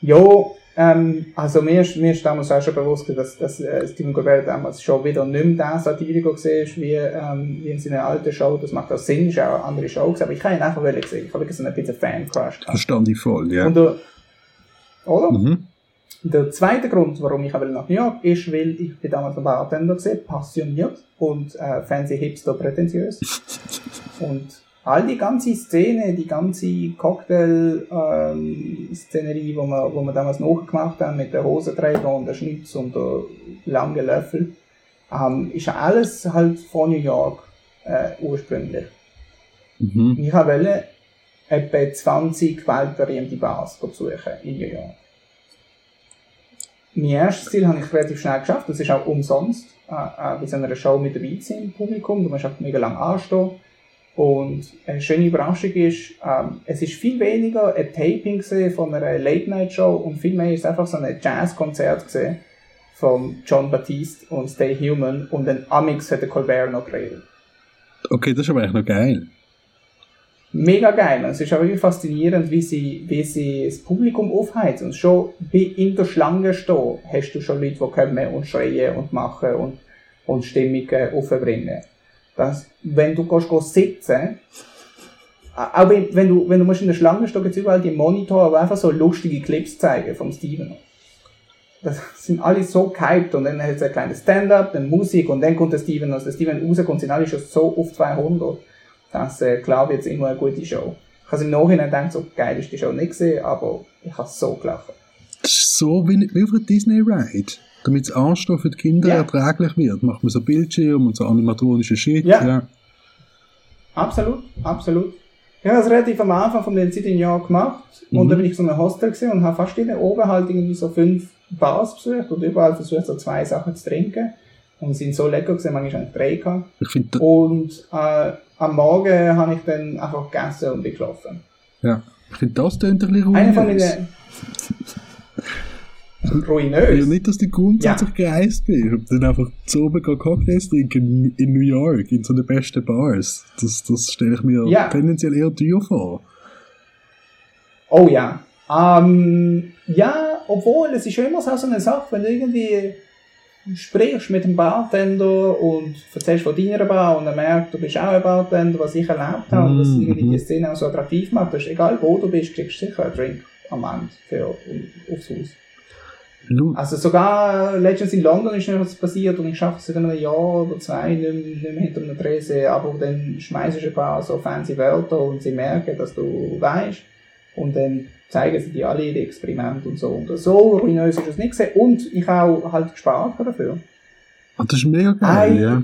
Jo, ähm, also mir ist, mir ist damals auch schon bewusst, dass, dass äh, Stephen Colbert damals schon wieder nicht mehr der Satiriker war, wie, ähm, wie in seiner alten Show. Das macht auch Sinn, ist auch eine andere Show aber ich habe ihn einfach wollen gesehen. Ich habe wirklich so ein bisschen Fan-Crush. Verstand ich voll, ja. Und der, oder? Mhm. Der zweite Grund, warum ich aber nach New York ist, weil ich bin damals ein Bartender gesehen, passioniert und äh, fancy hipster prätentiös. [LAUGHS] und all die ganze Szene, die ganze Cocktail-Szenerie, wo, wir, wo wir damals nachgemacht haben mit der Hosenträger und der Schnitz und der lange Löffel, ähm, ist alles halt von New York äh, ursprünglich. Mhm. Ich wollte etwa 20 weltberühmte Bars besuchen in New York. Mein erstes Ziel habe ich relativ schnell geschafft. Das ist auch umsonst. Äh, äh, bei so einer Show mit dabei zu sein im Publikum. Du musst einfach mega lang anstehen. Und eine schöne Überraschung ist, ähm, es ist viel weniger ein Taping von einer Late-Night-Show und viel mehr ist es einfach so ein Jazz-Konzert von John Baptiste und Stay Human und dann Amix hat der Colbert noch geredet. Okay, das ist aber echt noch geil. mega geil. Und es ist auch wirklich faszinierend, wie sie, wie sie das Publikum aufheizen. Und schon in der Schlange stehen, hast du schon Leute, die kommen und schreien und machen und, und Stimmungen aufbringen. Das, wenn du gehst, gehst sitzen, auch wenn, wenn du, wenn du musst in der Schlange stehen, gibt überall die Monitore, die einfach so lustige Clips zeigen vom Steven. Das sind alle so gehypt und dann hat es ein kleines Stand-up, dann Musik und dann kommt der Steven, als der Steven rauskommt, sind alle schon so auf 200 dass äh, klar wird es immer eine gute Show. Ich habe im Nachhinein gedacht, so geil ist die Show nicht gesehen, aber ich habe so gelacht. So wie, wie auf einer Disney Ride. Damit das Anstehen für die Kinder Ja. erträglich wird, macht man so Bildschirm und so animatronische Shit. Ja. Absolut, absolut. Ich habe das relativ am Anfang von den siebten Jahr gemacht und Mhm. dann bin ich so in einem Hostel gewesen und habe fast jede oben halt irgendwie so fünf Bars besucht und überall versucht so zwei Sachen zu trinken und sind so lecker gewesen, manchmal ich drei gehabt. Ich finde, Und äh, am Morgen habe ich dann einfach gegessen und bin geschlafen. ja. ich find, das tönt ein bisschen Einer von [LAUGHS] ruinös. Ja, nicht, dass du grundsätzlich gereist bist, aber dann einfach zu oben Cocktails trinken in New York, in so den besten Bars. Das, das stelle ich mir Ja. tendenziell eher teuer vor. Oh ja. Ähm, ja, obwohl, es ist schon immer so eine Sache, wenn du irgendwie sprichst mit dem Bartender und erzählst von deiner Bar und er merkt, du bist auch ein Bartender, was ich erlebt habe und das Mhm. irgendwie die Szene auch so attraktiv macht, das ist egal wo du bist, kriegst du sicher einen Drink am Ende für, aufs Haus. Lu- Also sogar letztens in London ist mir was passiert und ich schaffe es seit einem Jahr oder zwei nicht, mehr- hinter einer Trese, aber dann schmeißt du ein paar so fancy Wörter und sie merken, dass du weißt und dann zeigen sie dir alle die Experimente und so. Und so ruinös ist es nicht gesehen und ich habe halt gespart dafür. Ah, das ist mega geil, Ei. ja.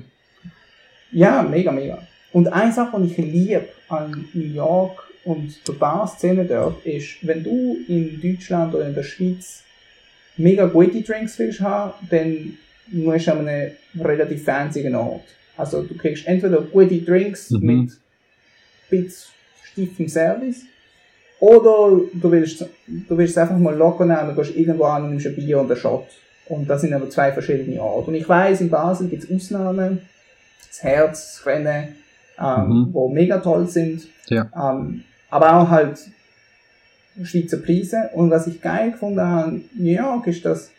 Ja, mega, mega. Und eine Sache, die ich liebe an New York und der Bar-Szene dort, ist, wenn du in Deutschland oder in der Schweiz mega gute Drinks willst haben, dann musst du an einem relativ fancy Ort. Also du kriegst entweder gute Drinks Mhm. mit bisschen stiefem Service oder du willst, du willst es einfach mal locker nehmen und gehst irgendwo an und nimmst ein Bier und einen Shot. Und das sind aber zwei verschiedene Orte. Und ich weiß, in Basel gibt es Ausnahmen, das Herz, das Rennen, ähm, Mhm. wo mega toll sind. Ja. Ähm, aber auch halt Schweizer Preise. Und was ich geil gefunden habe in New York ist, dass,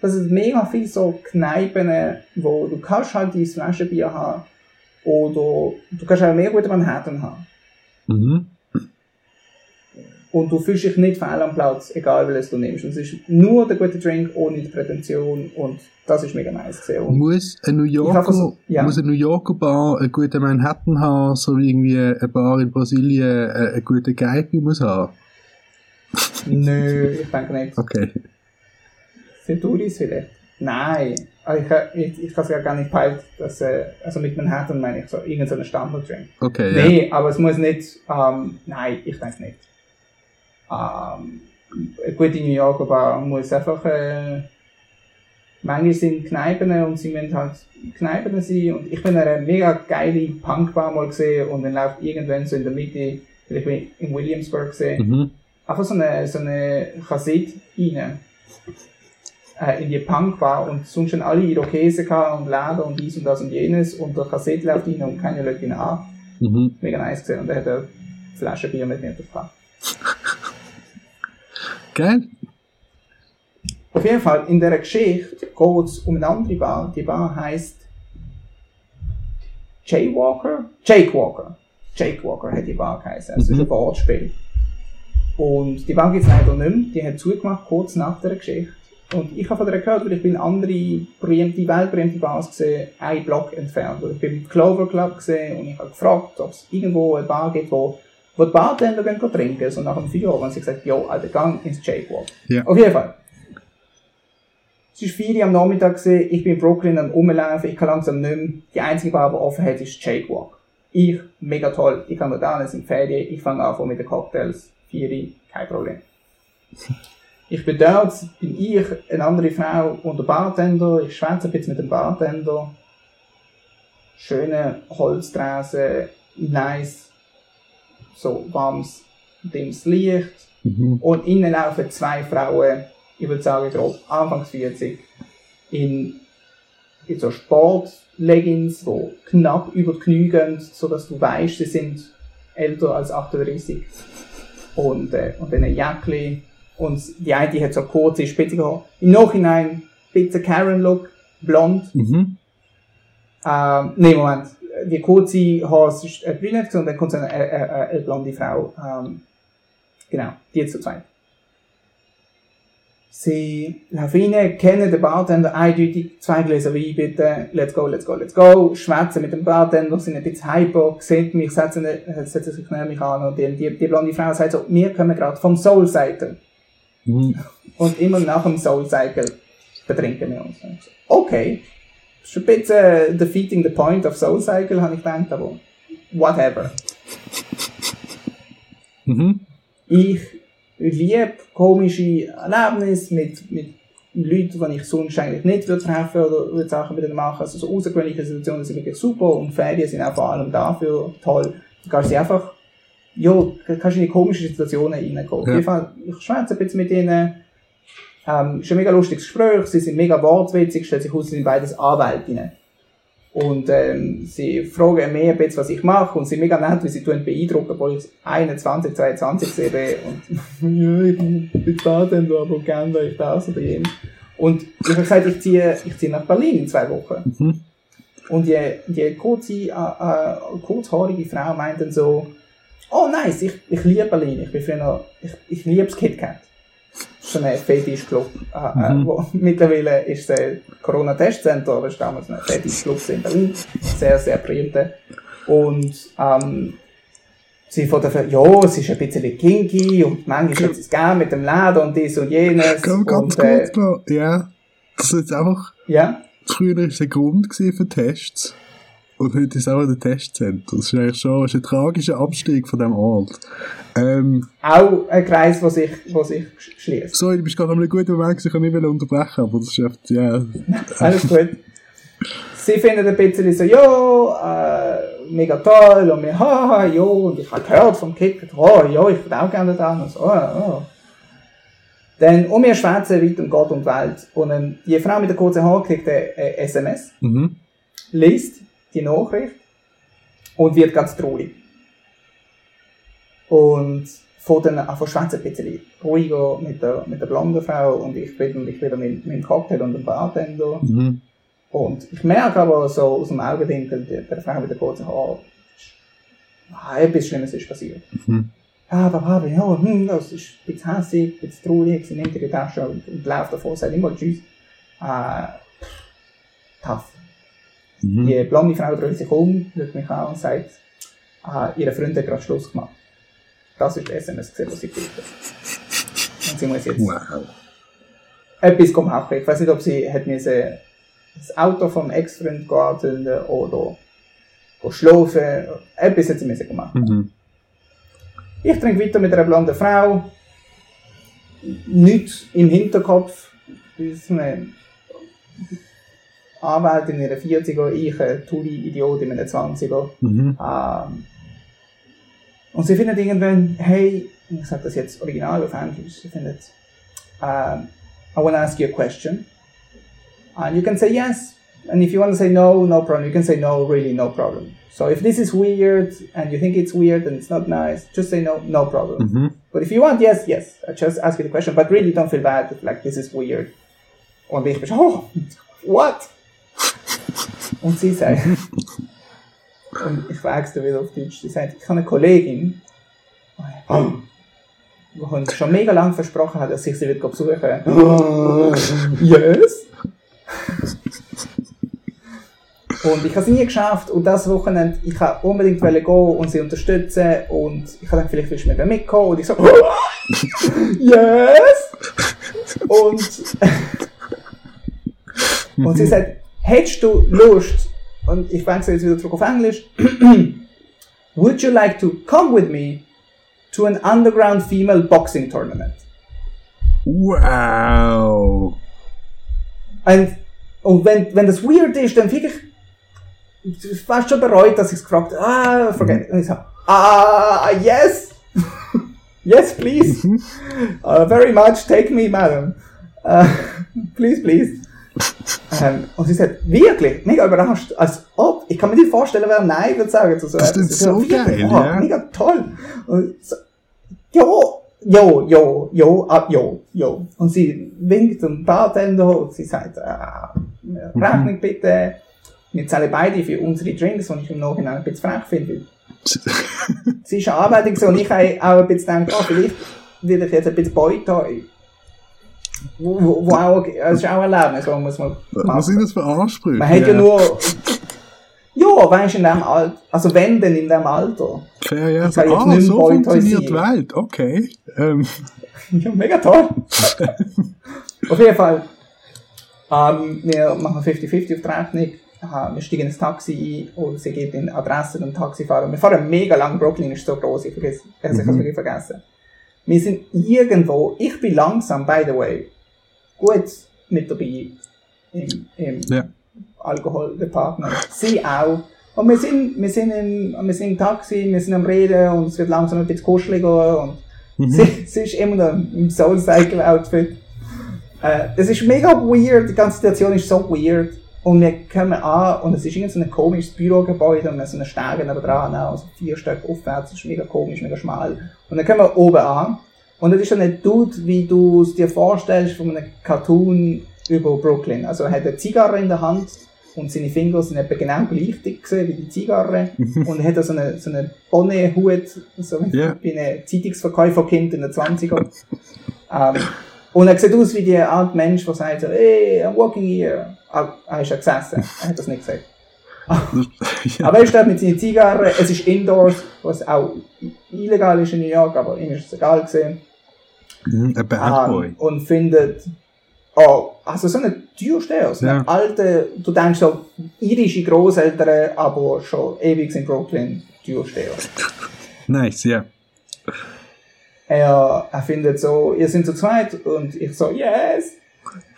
dass es mega viel so Kneipen, wo du kannst halt dieses Flaschenbier haben oder du kannst auch mehr gute Manhattan haben. Mhm. Und du fühlst dich nicht fehl am Platz, egal welches du nimmst. Und es ist nur der gute Drink ohne die Prätension und das ist mega nice gesehen. Muss ein New Yorker, versucht- ja. muss ein New Yorker Bar eine gute Manhattan haben, so wie irgendwie eine Bar in Brasilien äh, eine gute Geibe muss haben? Nö, [LAUGHS] ich denke nicht. Okay. Für Touris vielleicht? Nein. Also ich, ich, ich kann es ja gar nicht peilt, dass, äh, also mit Manhattan meine ich so, irgendeinen Standard-Drink. Okay, ja. Nee, aber es muss nicht, ähm, nein, ich denke nicht. Ähm, eine gute New Yorker Bar muss einfach, äh, manchmal sind Kneipen und sie müssen halt Kneipen sein und ich bin in einer mega geile Punkbar mal gesehen und dann läuft irgendwann so in der Mitte, vielleicht bin in Williamsburg gesehen, Mhm. Einfach so eine, so eine Kassette rein. Äh, in die Punkbar und sonst schon alle Irokesen gehabt und Läden und dies und das und jenes und der Kassette läuft rein und keiner schaut ihn an. Mhm. Mega nice gesehen und er hat eine Flasche Bier mit mir gebracht. [LAUGHS] Geil. Auf jeden Fall, in dieser Geschichte geht es um eine andere Bar. Die Bar heisst Jaywalker? Jake Walker. Jake Walker hat die Bar geheißen. Es ist Mhm. ein Wortspiel. Und die Bar gibt es leider nicht mehr. Die hat zugemacht, kurz nach der Geschichte. Und ich habe von der gehört, weil ich bin andere berühmte, weltberühmte Bars gesehen, ein Block entfernt. Und ich bin im Clover Club gesehen und ich habe gefragt, ob es irgendwo eine Bar gibt, wo, wo die Bartender gehen gehen trinken. So nach dem Feuer. Und sie haben gesagt, jo, Alter, gang ins Jake Walker. Ja. Auf jeden Fall. Es war 4 Uhr am Nachmittag, gewesen, ich bin in Brooklyn am Rumlaufen, ich kann langsam nicht mehr. Die einzige Bar, die offen hat, ist Jake Walk. Ich, mega toll, ich kann da hin, es sind Ferien, ich fange an mit den Cocktails, 4 Uhr, kein Problem. [LAUGHS] Ich bin dort, bin ich, eine andere Frau und der Bartender, ich schwätze ein bisschen mit dem Bartender. Schöne Holzstraße, nice, so warmes, dimmes Licht. Mhm. Und innen laufen zwei Frauen, ich würde sagen grob Anfangs 40, in, in so Sportleggings, die knapp über die Knie gehen, sodass du weißt, sie sind älter als 38. Und, äh, und dann ein Jäckli. Und die eine hat so kurze, spitzige Haare. Im Nachhinein ein bisschen Karen-Look, blond. Mhm. Ähm, nee, Moment. Die kurze Haare ist eine Brünette und dann kommt so eine, eine, eine, eine blonde Frau. Ähm, genau, die jetzt zu zweit. Sie laufen rein, kennen den Bartender eindeutig, zwei Gläser Wein bitte, let's go, let's go, let's go, schwätzen mit dem Bartender, sind ein bisschen hyper, sehen mich, setzen, setzen sich neben mich an und die, die, die blonde Frau sagt so, wir kommen gerade vom Soul Cycle. Mhm. Und immer nach dem Soul Cycle betrinken wir uns. Okay, das ist ein bisschen defeating the point of Soul Cycle, habe ich gedacht, aber whatever. Mhm. Ich liebe komische Erlebnisse mit, mit Leuten, die ich sonst eigentlich nicht würde treffen oder würde Sachen mit ihnen machen. Also so außergewöhnliche Situationen sind wirklich super und Ferien sind auch vor allem dafür toll. Du kannst sie einfach, ja, kannst in die komischen Situationen reingehen. Ja. jeden Fall, ich schwätze ein bisschen mit ihnen. Ähm, ist ein mega lustiges Gespräch, sie sind mega wortwitzig, stellt sich aus, sie sind beides Anwältinnen. Und ähm, sie fragen mir ein bisschen, was ich mache und sie sind mega nett, wie sie tun beeindrucken, obwohl ich 21, 22 sehe und [LAUGHS] ja, ich bin Bartender, aber gerne wäre ich das oder jenes. Und ich habe gesagt, ich ziehe, ich ziehe nach Berlin in zwei Wochen. Mhm. Und die, die kurze, äh, äh, kurzhaarige Frau meint dann so, oh nice, ich, ich liebe Berlin, ich bin früher, ich, ich liebe das KitKat. So ein Fetischclub. Äh, äh, Mhm. wo, [LAUGHS] mittlerweile ist es ein Corona-Testcenter, aber es war damals ein Fetischclub in Berlin. Sehr, sehr berühmte. Und ähm, sie von der, ja, es ist ein bisschen kinky und manchmal hat es gerne mit dem Laden und dies und jenes. Komm, ganz und, äh, kurz noch. Ja. Das ist jetzt einfach, ja. früher war es ein Grund für Tests. Und heute ist auch ein Testcenter. Das ist eigentlich schon ist ein tragischer Abstieg von diesem Ort. Ähm, Auch ein Kreis, der sich, wo sich schließt. sorry, du bist gerade an einem guten Moment, ich kann nicht mehr unterbrechen, aber das ist echt, ja. [LAUGHS] Alles gut. Sie finden ein bisschen so, ja, äh, mega toll, und wir, haha, ja, und ich habe gehört vom Kick, oh, ja, ich würde auch gerne da, und so, oh, oh. Dann, um wir schwätzen weit um Gott und die Welt, und ähm, die Frau mit der kurzen Haaren kriegt ein äh, SMS, Mhm. liest die Nachricht und wird ganz traurig. Und von dann an schwätzen ein bisschen ruhiger mit der, mit der blonden Frau und ich bin, ich bin mit, mit dem Cocktail und dem Bartender. Mhm. Und ich merke aber so aus dem Augenwinkel der, der Frau mit der kurzen Haaren, ah, etwas Schlimmes ist passiert. Mhm. Ah, Papa, ja, hm, das ist ein bisschen hässlich, ein bisschen traurig, sie nimmt ihre Tasche und, und läuft davor, sagt immer Tschüss. Äh, tough. Mhm. Die blonde Frau dreht sich um, schaut mich an und sagt, ah, ihre Freundin hat gerade Schluss gemacht. Das ist die SMS, was sie gekriegt hat. Und sie muss jetzt Wow. etwas machen. Ich weiß nicht, ob sie hat müssen das Auto vom Ex-Freund warten oder schlafen. Etwas hat sie müssen machen. Mhm. Ich trinke weiter mit einer blonden Frau. Nichts im Hinterkopf. Das ist eine Anwältin in ihren 40er, ich ein Tuli-Idiot in meinen 20er. Mhm. Ähm, und sie findet irgendwann, hey, ich sage das jetzt original auf Englisch, sie findet, um, I want to ask you a question. And you can say yes. And if you want to say no, no problem. You can say no, really, no problem. So if this is weird and you think it's weird and it's not nice, just say no, no problem. Mhm. But if you want, yes, yes. I just ask you the question, but really don't feel bad, like this is weird. Und ich bin oh, what? Und sie sagt, [LAUGHS] und ich es dir wieder auf Deutsch, sie sagt, ich habe eine Kollegin, die uns schon mega lange versprochen hat, dass ich sie wird besuchen [LAUGHS] Yes? Und ich habe es nie geschafft. Und das Wochenende, ich wollte unbedingt gehen und sie unterstützen. Und ich habe gedacht, vielleicht willst du mit mir mitkommen. Und ich so, [LAUGHS] yes! Und, und sie sagt, hättest du Lust, und ich wechsle jetzt wieder zurück auf Englisch, [CLEARS THROAT] would you like to come with me to an underground female boxing tournament? Wow. Und, und wenn, wenn das weird ist, dann wirklich fast schon bereut, dass ich es gefragt habe. Ah, forget. Und ich so, ah, yes! yes, please! Uh, very much, take me, madam. Uh, [LAUGHS] please, please. Ähm, und sie sagt, wirklich, mega überrascht, als ob, ich kann mir nicht vorstellen, wer Nein würde sagen zu so Das ist so geil, ja. Mega toll. Und so, jo, jo, jo, jo, ah, jo, jo. Und sie winkt dem Bartender und sie sagt, ah, Rechnung bitte. Wir zahlen beide für unsere Drinks, und ich im Nachhinein ein bisschen frech finde. [LAUGHS] Sie ist eine so, und ich habe auch ein bisschen gedacht, oh, vielleicht will ich jetzt ein bisschen Boy-Toy. Wo, wo, auch, es ist auch ein Erlebnis, wo muss man Was sind das für Ansprüche? Man hat ja nur, ja, weißt du, in dem Alter, also wenn denn in dem Alter. Fair, ja. Ich jetzt ah, so mehr funktioniert die. Welt. Okay. Ähm, Ja, mega toll. [LAUGHS] Auf jeden Fall Ähm, wir machen 50-50 auf die Rechnung. Aha, wir steigen ins Taxi ein und sie gibt in Adresse dem Taxifahrer. Wir fahren mega lang, Brooklyn ist so groß, ich vergesse, also ich Mhm. habe wirklich vergessen. Wir sind irgendwo, ich bin langsam, by the way, gut mit dabei im, im Ja. Alkoholdepartment. Sie auch. Und wir sind, wir sind im, wir sind im Taxi, wir sind am Reden und es wird langsam ein bisschen kuscheliger und Mhm. sie, sie ist immer noch im Soul Cycle Outfit. Äh, es ist mega weird, die ganze Situation ist so weird. Und wir kommen an und es ist irgend so ein komisches Bürogebäude und wir so eine Stege neben dran, also vier Stück aufwärts, es ist mega komisch, mega schmal. Und dann kommen wir oben an und das ist so ein Dude, wie du es dir vorstellst von einem Cartoon über Brooklyn. Also er hat eine Zigarre in der Hand und seine Finger sind etwa genau gleich dick wie die Zigarre [LAUGHS] und er hat so einen so eine Bonnet-Hut, so Ja. wie ein Zeitungsverkäuferkind in den 20er. ähm, und er sieht aus wie die Art Mensch, der sagt so, hey, I'm walking here. Ah, er ist ja gesessen, er hat das nicht gesagt. Ja. Aber er steht mit seiner Zigarre, es ist indoors, was auch illegal ist in New York, aber ihm ist es egal gewesen. Mhm, A bad Ähm, boy. und findet, oh, also so eine Türsteher, so eine Ja. alte, du denkst so, irische Großeltern, aber schon ewig in Brooklyn, Türsteher. Nice, ja. Er, er findet so, ihr seid zu zweit und ich so, yes!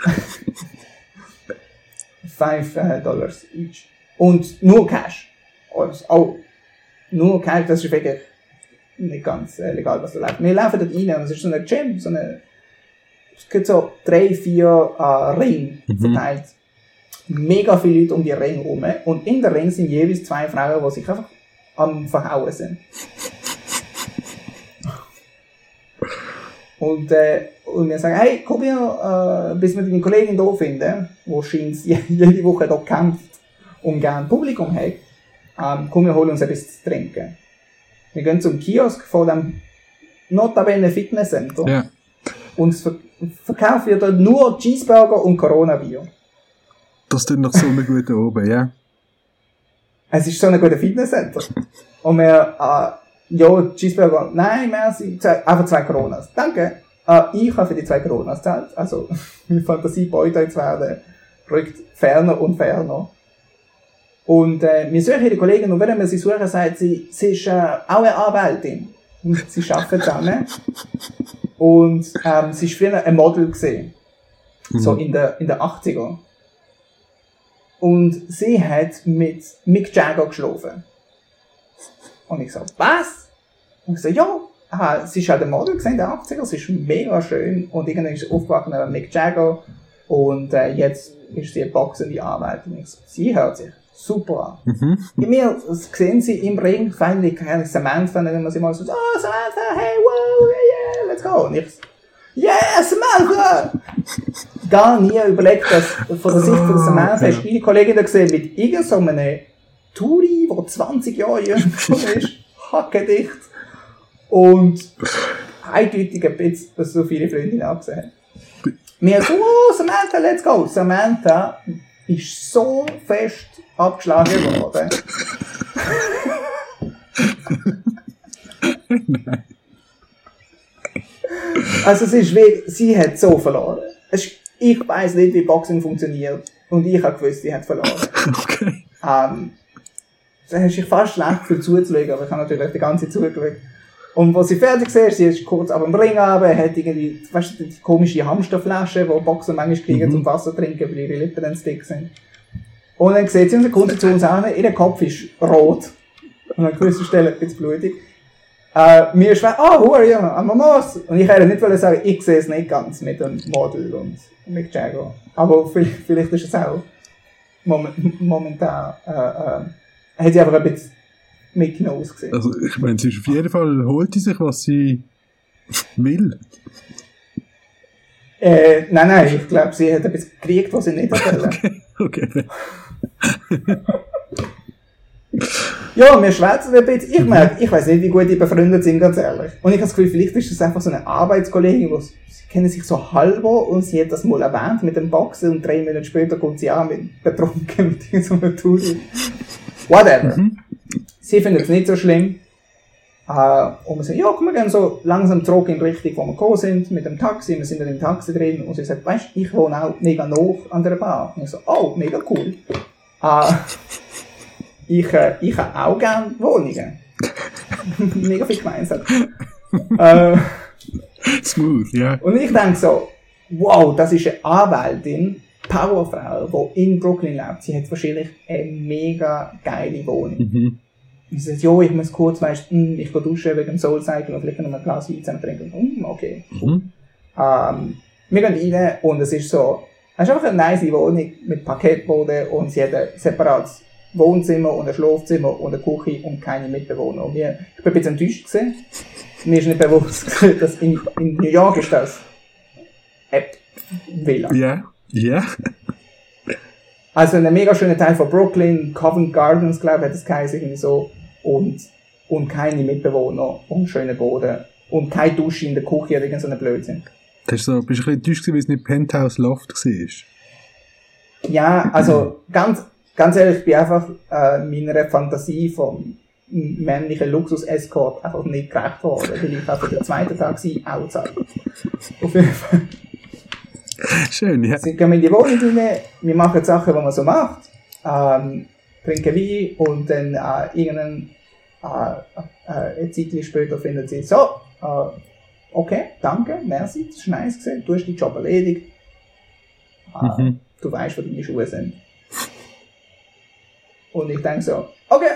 [LAUGHS] Five äh, Dollars each. Und nur Cash. Und, oh, nur Cash, das ist wirklich nicht ganz äh, legal, was da läuft. Wir laufen dort rein und es ist so ein Gym, so eine, es gibt so drei, vier äh, Ringe Mhm. verteilt. Mega viele Leute um die Ringe rum. Und in der Ring sind jeweils zwei Frauen, die sich einfach am Verhauen sind. Und, äh, und wir sagen, hey, komm hier, äh, bis wir deine Kollegin hier finden, die scheint je- [LAUGHS] jede Woche hier kämpft und gerne Publikum hat, ähm, komm, wir holen uns etwas zu trinken. Wir gehen zum Kiosk vor dem notabene Fitnesscenter Ja. und es ver verkauft wird dort nur Cheeseburger und Corona-Bier. Das tut noch so eine gute oben, ja. Es ist so ein guter Fitnesscenter. Und wir, äh, ja, Cheeseburger, nein, merci, zwei, einfach zwei Coronas. Danke. Äh, ich habe für die zwei Coronas gezahlt. Also, [LAUGHS] meine Fantasie beute jetzt werden, rückt ferner und ferner. Und äh, wir suchen die Kollegin und während wir sie suchen, sagt sie, sie ist äh, auch eine Anwältin. Und sie arbeiten zusammen. Und ähm, sie ist früher ein Model gesehen. So Mhm. in der, in der 80er. Und sie hat mit Mick Jagger geschlafen. Und ich so, was? Und ich so, ja. Aha, sie ist halt ein Model gesehen in der 80er, sie ist mega schön. Und irgendwann ist sie aufgewacht mit Mick Jagger. Und äh, jetzt ist sie eine boxende Anwältin. Und ich so, sie hört sich super an. Mhm. Mir sehen sie im Ring, finally kann ich Samantha nennen, sie mal so, oh Samantha, hey, wow, yeah, yeah, let's go. Und ich, yeah, Samantha! Gar nie überlegt, dass von der Sicht von Samantha ist meine Kollegin da gesehen mit irgend so einem Turi, der 20 Jahre jünger [LAUGHS] ist, hackedicht und eindeutig ein bisschen, dass so viele Freundinnen abgesehen haben. Wir so, oh, Samantha, let's go. Samantha ist so fest abgeschlagen worden. [LAUGHS] also es ist wie, sie hat so verloren. Ist, ich weiß nicht, wie Boxing funktioniert. Und ich habe gewusst, sie hat verloren. Okay. Ähm, da hast du dich fast schlecht für zuzulegen, aber ich habe natürlich die ganze Zeit zugeschaut. Und als sie fertig war, sie ist kurz ab dem Ring runter, hat irgendwie, weißt du, die komische Hamsterflasche, die Boxer manchmal kriegen Mhm. zum Wasser trinken, weil ihre Lippen dann dick sind. Und dann sieht sie uns, dann kommt sie zu uns an, ihr Kopf ist rot. Und an gewissen Stellen ein blutig. Äh, mir schwer, ah, oh, who are you? I'm a Moss. Und ich hätte nicht wollen sagen, ich sehe es nicht ganz mit dem Model und Mick Jagger. Aber vielleicht, vielleicht ist es auch moment, momentan, äh, äh, hat sie einfach ein bisschen mitgenommen ausgesehen. Also, ich meine, sie ist auf jeden Fall, holt sie sich, was sie will. Äh, nein, nein, ich glaube, sie hat etwas gekriegt, was sie nicht wollte. Okay. [LAUGHS] Ja, wir schwätzen ein bisschen. Ich merke, ich weiß nicht, wie gut die befreundet sind, ganz ehrlich. Und ich habe das Gefühl, vielleicht ist das einfach so eine Arbeitskollegin, sie sie kennen sich so halber und sie hat das mal erwähnt mit dem Boxen und drei Minuten später kommt sie an mit betrunken mit [LAUGHS] irgendeinem Tool. [LAUGHS] Whatever. Sie findet es nicht so schlimm. Äh, und wir sagen, ja, komm, wir gehen so langsam zurück in die Richtung, wo wir gekommen sind, mit dem Taxi. Wir sind dann im Taxi drin und sie sagt, weißt du, ich wohne auch mega nah an der Bar. Und ich so, oh, mega cool. Äh, ich, äh, ich habe auch gerne Wohnungen. [LAUGHS] mega viel gemeinsam. äh, Smooth, ja. und ich denke so, wow, das ist eine Anwältin, Powerfrau, die in Brooklyn lebt. Sie hat wahrscheinlich eine mega geile Wohnung. Mhm. Sagt, jo, ich muss kurz, weißt, hm, ich gehe duschen wegen dem Soul Cycle und vielleicht noch ein Glas Wein zusammen trinken. Hm, okay. Mhm. Ähm, wir gehen rein und es ist so, es ist einfach eine nice Wohnung mit Parkettboden und sie hat ein separates Wohnzimmer und ein Schlafzimmer und eine Küche und keine Mitbewohner. Und wir, ich bin ein bisschen enttäuscht gewesen. Mir ist nicht bewusst, [LAUGHS] dass in, in New York ist das App Villa. Ja, ja. Also ein mega schöner Teil von Brooklyn, Covent Gardens, glaube ich, hat das geheißen, irgendwie so. Und, und keine Mitbewohner und schöne Boden. Und keine Dusche in der Küche oder irgend so ein Blödsinn. Das ist so, bist du ein bisschen enttäuscht weil es nicht Penthouse Loft war. Ja, also ganz, ganz ehrlich, ich bin einfach äh, meiner Fantasie vom männlichen Luxus-Escort einfach nicht gerecht worden, weil ich einfach den zweiten Tag sie auch zahle. Auf jeden Fall. Schön, ja. Sie gehen in die Wohnung rein, wir machen Sachen, die man so macht, ähm, trinken Wein und dann äh, irgendein äh, äh, eine Zeit später findet sie, so, äh, okay, danke, merci, das ist nice gewesen, du hast deinen Job erledigt, äh, Mhm. du weißt, wo deine Schuhe sind. Und ich denke so, okay,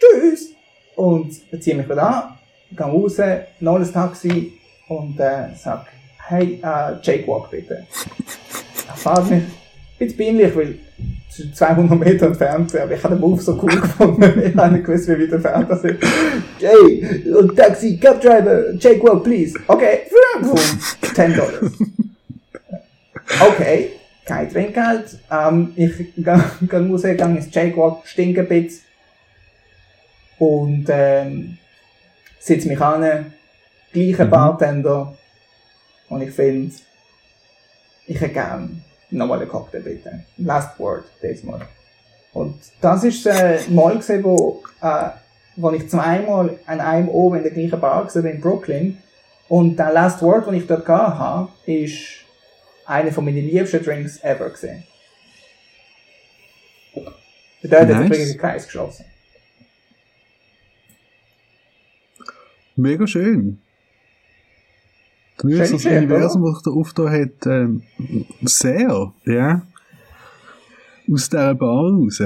tschüss! Und ziehe mich wieder an, gehe raus, noch ein Taxi und äh, sag, hey, äh, Jake Walk bitte. Er fährt mich, ein bisschen peinlich, weil es ist 200 Meter entfernt, aber ich habe den Move so cool [LAUGHS] gefunden, ich habe nicht gewusst, wie weit entfernt das ist. Hey, Taxi, Cab Driver, Jake Walk, please. Okay, 10 Dollar. Okay, kein Trinkgeld. Ähm, ich gehe raus, gehe ins Jake Walk, stinke ein bisschen. Und ähm, sitze mich an, gleicher Mhm. Bartender. Und ich finde, ich hätte gern nochmal einen Cocktail bitte. Last Word, diesmal. Und das ist äh, mal gesehen, wo, äh, wo ich zweimal an einem oben in der gleichen Bar war in Brooklyn. Und der Last Word, den ich dort gehabt habe, ist einer von meinen liebsten Drinks ever gesehen. Dort hat Nice. er übrigens den Kreis geschlossen. Mega schön. Wirst das Universum, das sich da aufgetan hat, ähm, sehr, ja. Aus dieser Bar raus.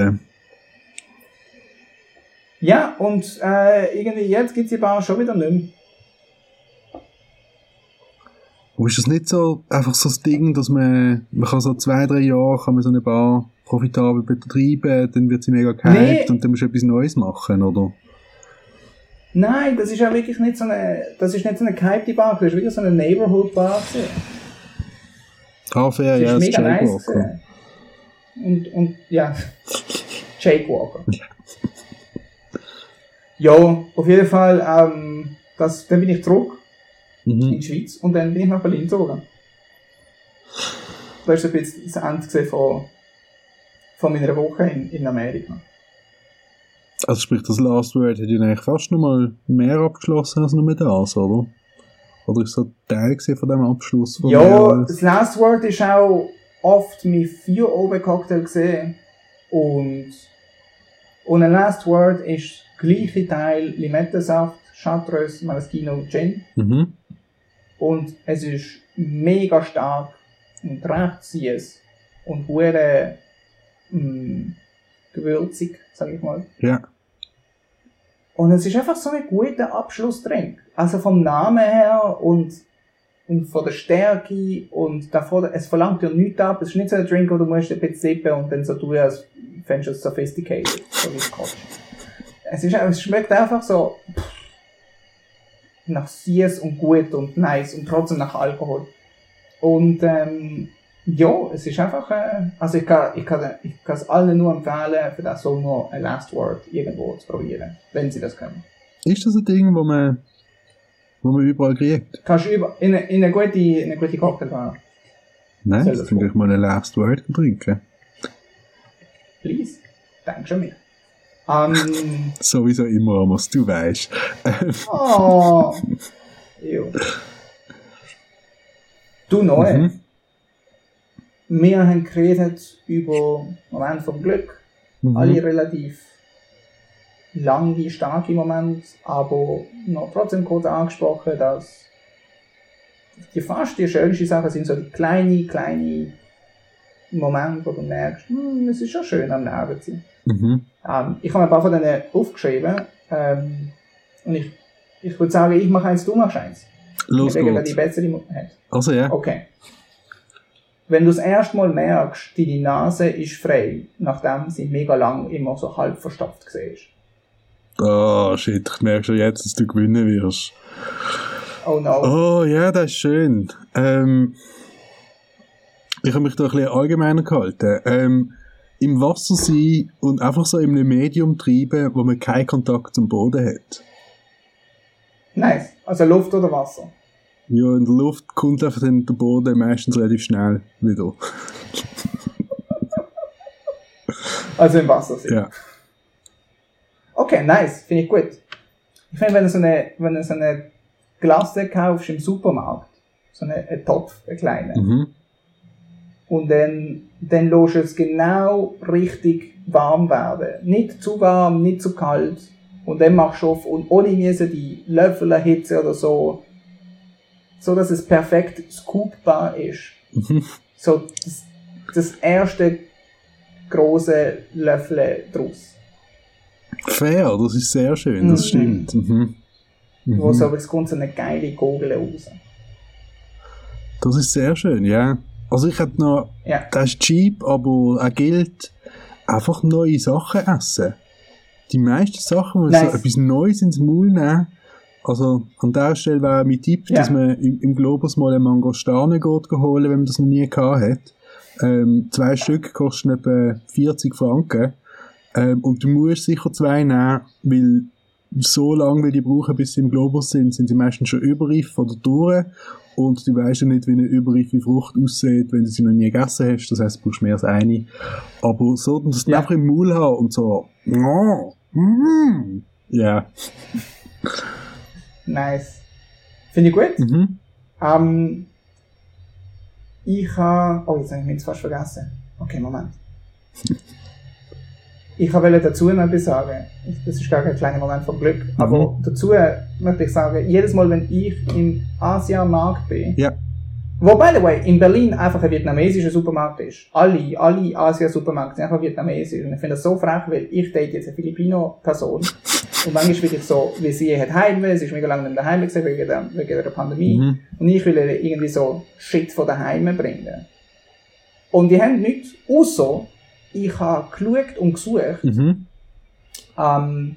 Ja, und äh, irgendwie jetzt gibt es die Bar schon wieder nicht mehr. Aber ist das nicht so, einfach so das Ding, dass man, man kann so zwei, drei Jahre kann man so eine Bar profitabel betreiben, dann wird sie mega gehypt Nee. und dann musst du etwas Neues machen, oder? Nein, das ist ja wirklich nicht so eine, das ist nicht so eine gehypte Bar, das ist wirklich so eine Neighborhood-Bar. gewesen. Ah, fair, Das ja, ist mega nice. Walker. Und, und, ja. [LAUGHS] Jake Walker. Ja, auf jeden Fall, ähm, das, dann bin ich zurück in Mhm. die Schweiz und dann bin ich nach Berlin gezogen. Das ist ein bisschen das Ende von, von meiner Woche in, in Amerika. Also sprich, das Last Word hat ja eigentlich fast noch mal mehr abgeschlossen als nur das, oder? Oder ist so Teil von dem Abschluss von Ja, das Last Word ist auch oft mein vier oben Cocktail gesehen und und ein Last Word ist gleiche Teil Limettensaft, Chartreuse, Maraschino, Gin Mhm. und es ist mega stark und recht süß und hure mh, gewürzig, sag ich mal. Ja. Und es ist einfach so ein guter Abschlussdrink. Also vom Namen her und, und von der Stärke und davor, es verlangt dir nichts ab. Es ist nicht so ein Drink, wo du musst ein bisschen sippen und dann so tun, als fändest du es sophisticated. So wie Scotch. Es, ist, es schmeckt einfach so nach süß und gut und nice und trotzdem nach Alkohol. Und ähm, ja, es ist einfach, äh, also ich kann, ich kann, ich kann es allen nur empfehlen, für das Sommer ein Last Word irgendwo zu probieren, wenn sie das können. Ist das ein Ding, wo man, wo man überall kriegt? Kannst du über, in, eine- in eine gute, in eine gute Cocktailbar. Nein, Soll das finde ich mal ein Last Word trinken. Please. Denk schon mir. Ähm, [LAUGHS] Sowieso immer, Amos, du weißt. Oh. [LAUGHS] Jo. Du neu. Mhm. Wir haben geredet über Moment vom Glück. mhm. Alle relativ lange, starke Momente, aber noch trotzdem kurz angesprochen, dass die fast die schönsten Sachen sind so die kleinen, kleinen Momente, wo du merkst, hm, es ist schon schön am Leben zu sein. Mhm. Ähm, ich habe ein paar von denen aufgeschrieben ähm, und ich, ich würde sagen, ich mache eins, du machst eins. Los ich denke, wer die geht's. bessere Mo- hat. Also ja. Okay. Wenn du das erste Mal merkst, deine Nase ist frei, nachdem sie mega lang immer so halb verstopft war. Oh, shit, ich merke schon jetzt, dass du gewinnen wirst. Oh no. Oh, ja, das ist schön. Ähm, ich habe mich da ein bisschen allgemeiner gehalten. Ähm, Im Wasser sein und einfach so in einem Medium treiben, wo man keinen Kontakt zum Boden hat. Nice. Also Luft oder Wasser? Ja, in der Luft kommt einfach dann der Boden meistens relativ schnell wieder. Also im Wasser sind. Ja. Okay, nice. Finde ich gut. Ich finde, wenn du so eine, wenn du so eine Glasse kaufst im Supermarkt, so eine, einen Topf, einen kleinen, Mhm. und dann, dann lässt du es genau richtig warm werden. Nicht zu warm, nicht zu kalt. Und dann machst du auf, und ohne müssen die Löffel erhitzen oder so, so dass es perfekt scoopbar ist. Mhm. So das, das erste große Löffel draus. Fair, das ist sehr schön, das Mhm. stimmt. Mhm. Wo Mhm. so, es kommt so eine geile Kugel raus. Das ist sehr schön, ja. Also ich hätte noch, Ja. das ist cheap, aber auch gilt, einfach neue Sachen essen. Die meisten Sachen, wenn Nice. so etwas Neues ins Maul nehmen, also an der Stelle wäre mein Tipp, Ja. dass man im, im Globus mal eine Mangostane geht holen, wenn man das noch nie gehabt hat. Ähm, zwei Stück kosten etwa 40 Franken. Ähm, und du musst sicher zwei nehmen, weil so lange, wie die brauchen, bis sie im Globus sind, sind sie meistens schon überreif oder durch. Und du weißt ja nicht, wie eine überreife Frucht aussieht, wenn du sie noch nie gegessen hast. Das heisst, du brauchst mehr als eine. Aber so, dass du Ja. einfach im Maul haben und so, oh, mm, ja, Nice. Finde ich gut. mhm. Ähm, ich habe. Oh, jetzt habe ich mich fast vergessen. Okay, Moment. [LAUGHS] Ich wollte dazu noch etwas sagen. Das ist gar kein kleiner Moment von Glück. Aber dazu möchte ich sagen, jedes Mal, wenn ich im Asiamarkt bin, Ja. Wo, by the way, in Berlin einfach ein vietnamesischer Supermarkt ist. Alle, alle Asia-Supermärkte sind einfach vietnamesisch. Und ich finde das so frech, weil ich date jetzt eine Filipino-Person. [LAUGHS] Und manchmal bin ich so, wie sie hat Heimweh, sie ist mega lange nicht daheim gewesen wegen der, wegen der Pandemie. Mhm. Und ich will ihr irgendwie so Shit von daheim bringen. Und die haben nichts, außer ich habe geschaut und gesucht, Mhm. ähm,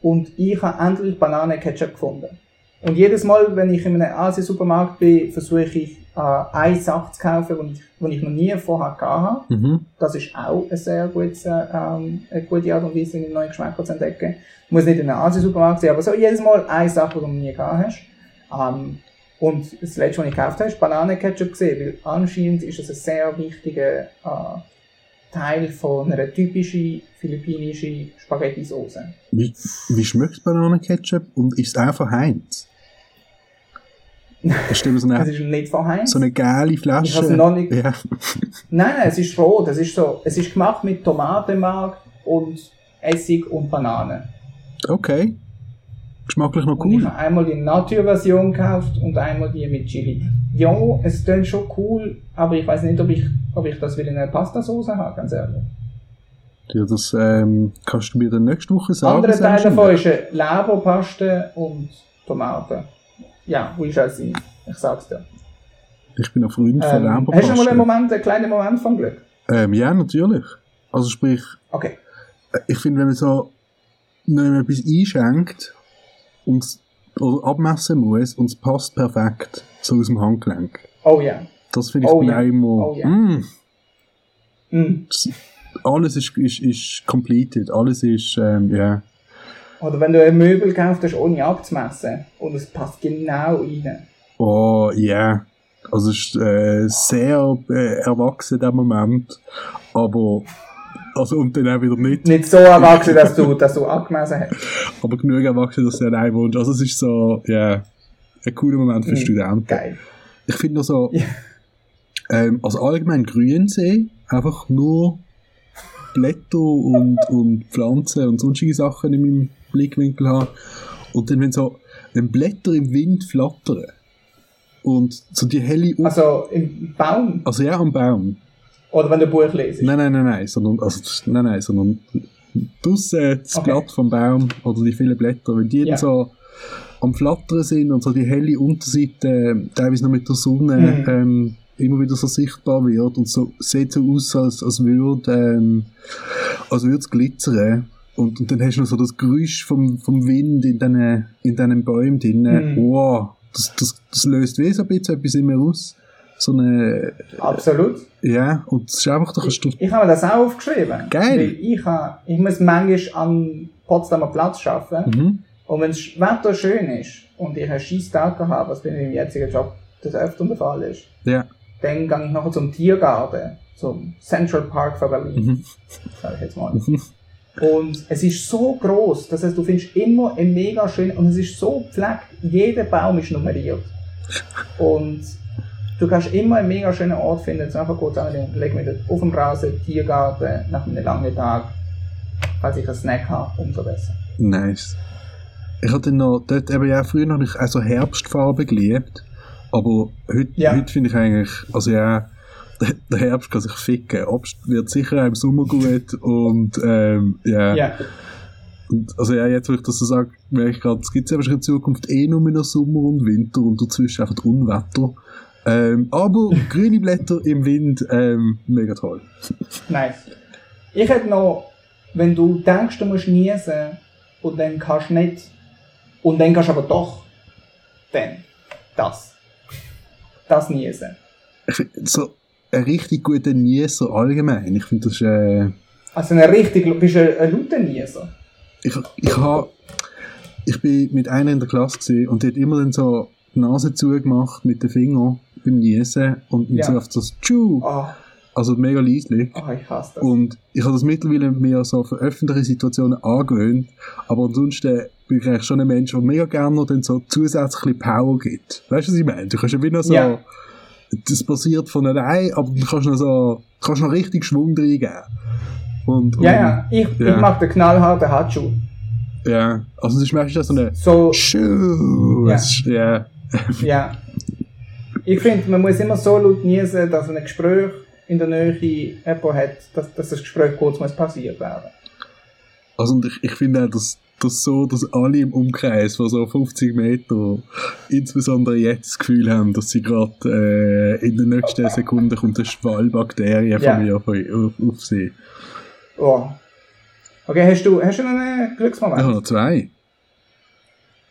und ich habe endlich Bananenketchup gefunden. Und jedes Mal, wenn ich in einem Asien-Supermarkt bin, versuche ich, äh, eine Sache zu kaufen, die ich, die ich noch nie vorher gehabt habe. Mhm. Das ist auch eine sehr gute, ähm, eine gute Art und Weise, einen neuen Geschmack zu entdecken. Muss nicht in einem Asien-Supermarkt sein, aber so jedes Mal eine Sache, die du noch nie gehabt hast. Ähm, und das letzte, was ich gekauft habe, ist Bananenketchup gesehen, weil anscheinend ist das ein sehr wichtiger äh, Teil von einer typischen philippinischen Spaghetti-Sauce. Wie, wie schmeckt Bananenketchup und [LAUGHS] ist es einfach Heinz? Das stimmt so Es eine, ist nicht von Heinz. so eine geile Flasche. Ich noch nicht- Ja. Nein, nein, es ist rot. Es ist so, es ist gemacht mit Tomatenmark und Essig und Banane. Okay. Geschmacklich noch Und ich cool. habe einmal die Natur-Version gekauft und einmal die mit Chili. Ja, es klingt schon cool, aber ich weiß nicht, ob ich, ob ich das wieder in einer Pastasauce habe, ganz ehrlich. Ja, das ähm, kannst du mir dann nächste Woche sagen. Andere Teil davon ist Leberpaste und Tomaten. Ja, wie ist es sein? Ich sag's dir. Ich bin ein Freund von Ähm, hast du mal einen Leberpaste. Moment, einen kleinen Moment von Glück? Ähm, ja, natürlich. Also sprich, Okay. ich finde, wenn man so noch etwas einschenkt und abmessen muss und es passt perfekt, so aus dem Handgelenk. Oh ja. Das finde ich Oh auch immer, Oh ja. mm, Mm. alles ist, ist, ist completed, alles ist, ähm, ja. Oder wenn du ein Möbel gekauft hast, ohne abzumessen und es passt genau rein. Oh, ja. Also es ist äh, sehr äh, erwachsen, der Moment. Aber Also, und dann auch wieder nicht. Nicht so erwachsen, dass du, dass du angemessen hast. Aber genug erwachsen, dass du allein wohnst. Also, es ist so, ja, ein cooler Moment für Mhm. Studenten. Geil. Ich finde noch so, Ja. ähm, also allgemein Grünsee, einfach nur Blätter und, und Pflanzen und sonstige Sachen in meinem Blickwinkel haben. Und dann, wenn so, wenn Blätter im Wind flattern und so die helle, U Also im Baum. also ja, am Baum. Oder wenn du ein Buch lesest. Nein, nein, nein, nein, sondern, also, nein, nein, sondern draussen das Okay. Blatt vom Baum oder die vielen Blätter, wenn die Ja. so am Flattern sind und so die helle Unterseite teilweise noch mit der Sonne Mhm. ähm, immer wieder so sichtbar wird und so sieht so aus, als, als würde ähm, als würde es glitzern. Und, und dann hast du noch so das Geräusch vom, vom Wind in diesen in diesen Bäumen drin. Mhm. Wow, das, das, das löst wie so ein bisschen etwas in mir aus. So eine, Absolut. ja, und es ist einfach, da kannst du Ich habe mir das auch aufgeschrieben. Geil. Ich, habe, ich muss manchmal am Potsdamer Platz arbeiten. Mhm. Und wenn das Wetter schön ist und ich einen scheiß Tag habe, was bei meinem jetzigen Job das öfter der Fall ist, Ja. dann gehe ich nachher zum Tiergarten, zum Central Park von Berlin, Mhm. sag ich jetzt mal. Mhm. Und es ist so groß, das heißt, du findest immer ein mega schön und es ist so gepflegt, jeder Baum ist nummeriert. Und du kannst immer einen mega schönen Ort finden, so einfach kurz anlegen, leg mich dort auf dem Rasen, Tiergarten, nach einem langen Tag, falls ich einen Snack habe, umso besser. Nice. Ich hatte noch, dort eben ja, früher habe ich auch so Herbstfarben geliebt, aber heute, Ja. heute finde ich eigentlich, also ja, [LAUGHS] der- Herbst kann sich ficken. Obst wird sicher auch im Sommer gut [LAUGHS] und, ähm, ja. Ja, Und, also ja, jetzt, wo ich das so sage, merke ich gerade, es gibt aber in Zukunft eh nur noch Sommer und Winter und dazwischen einfach Unwetter. Ähm, aber grüne Blätter im Wind, ähm, mega toll. nice. Ich hätte noch, wenn du denkst, du musst niesen und dann kannst du nicht, und dann kannst du aber doch, dann das. Das niesen. Ich find, so ein richtig guter Nieser allgemein. Ich finde, das ist, äh, Also ein richtig, bist du ein lauter Nieser? ich, ich habe, ich bin mit einer in der Klasse und die hat immer dann so die Nase zugemacht mit den Fingern beim Niesen und Ja. so oft so Tschu, Oh, also mega leislich. oh, ich hasse das. Und ich habe das mittlerweile mir so für öffentliche Situationen angewöhnt, aber ansonsten bin ich eigentlich schon ein Mensch, der mega gerne noch dann so zusätzlich Power gibt. Weißt du, was ich meine? Du kannst ja wieder so, Ja. das passiert von allein, aber du kannst noch so, du kannst noch richtig Schwung reingeben. Und, und, ja, ja, ich, ja. ich mag den knallharten Handschuh. Ja, also es ist meistens so eine So, Schuh. Ja. Ja. Ja. Ich finde, man muss immer so laut niesen, dass ein Gespräch in der Nähe jemand hat, dass, dass das Gespräch kurz muss passiert werden. Also und ich, ich finde auch, dass, dass so, dass alle im Umkreis von so 50 Meter insbesondere jetzt das Gefühl haben, dass sie gerade äh, in der nächsten Sekunde kommt eine Schwallbakterie von mir auf, auf, auf sie. Oh. Okay, hast du, hast du noch einen Glücksmoment? Ich habe noch zwei.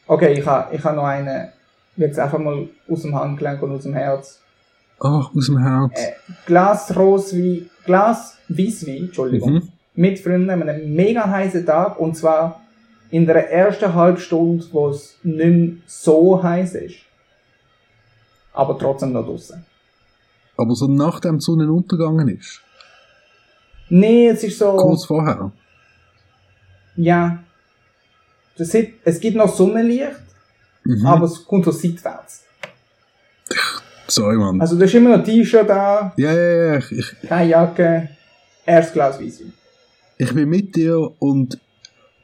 Okay, ich habe ich ha noch einen, jetzt einfach mal aus dem Handgelenk und aus dem Herz. Ach, aus dem Herz. Äh, Glas Roswein, Glas Weisswein, Entschuldigung, Mhm. mit Freunden an einem mega heißen Tag und zwar in der ersten halben Stunde, wo es nicht mehr so heiß ist. Aber trotzdem noch draussen. Aber so nachdem die Sonne untergegangen ist. Nee, es ist so, Kurz vorher. ja, das sieht, es gibt noch Sonnenlicht, Mhm. aber es kommt so seitwärts. Sorry, Mann. Also da ist immer noch T-Shirt da, ja, ja, ja. Ich, keine Jacke, erstes Glas ich bin mit dir und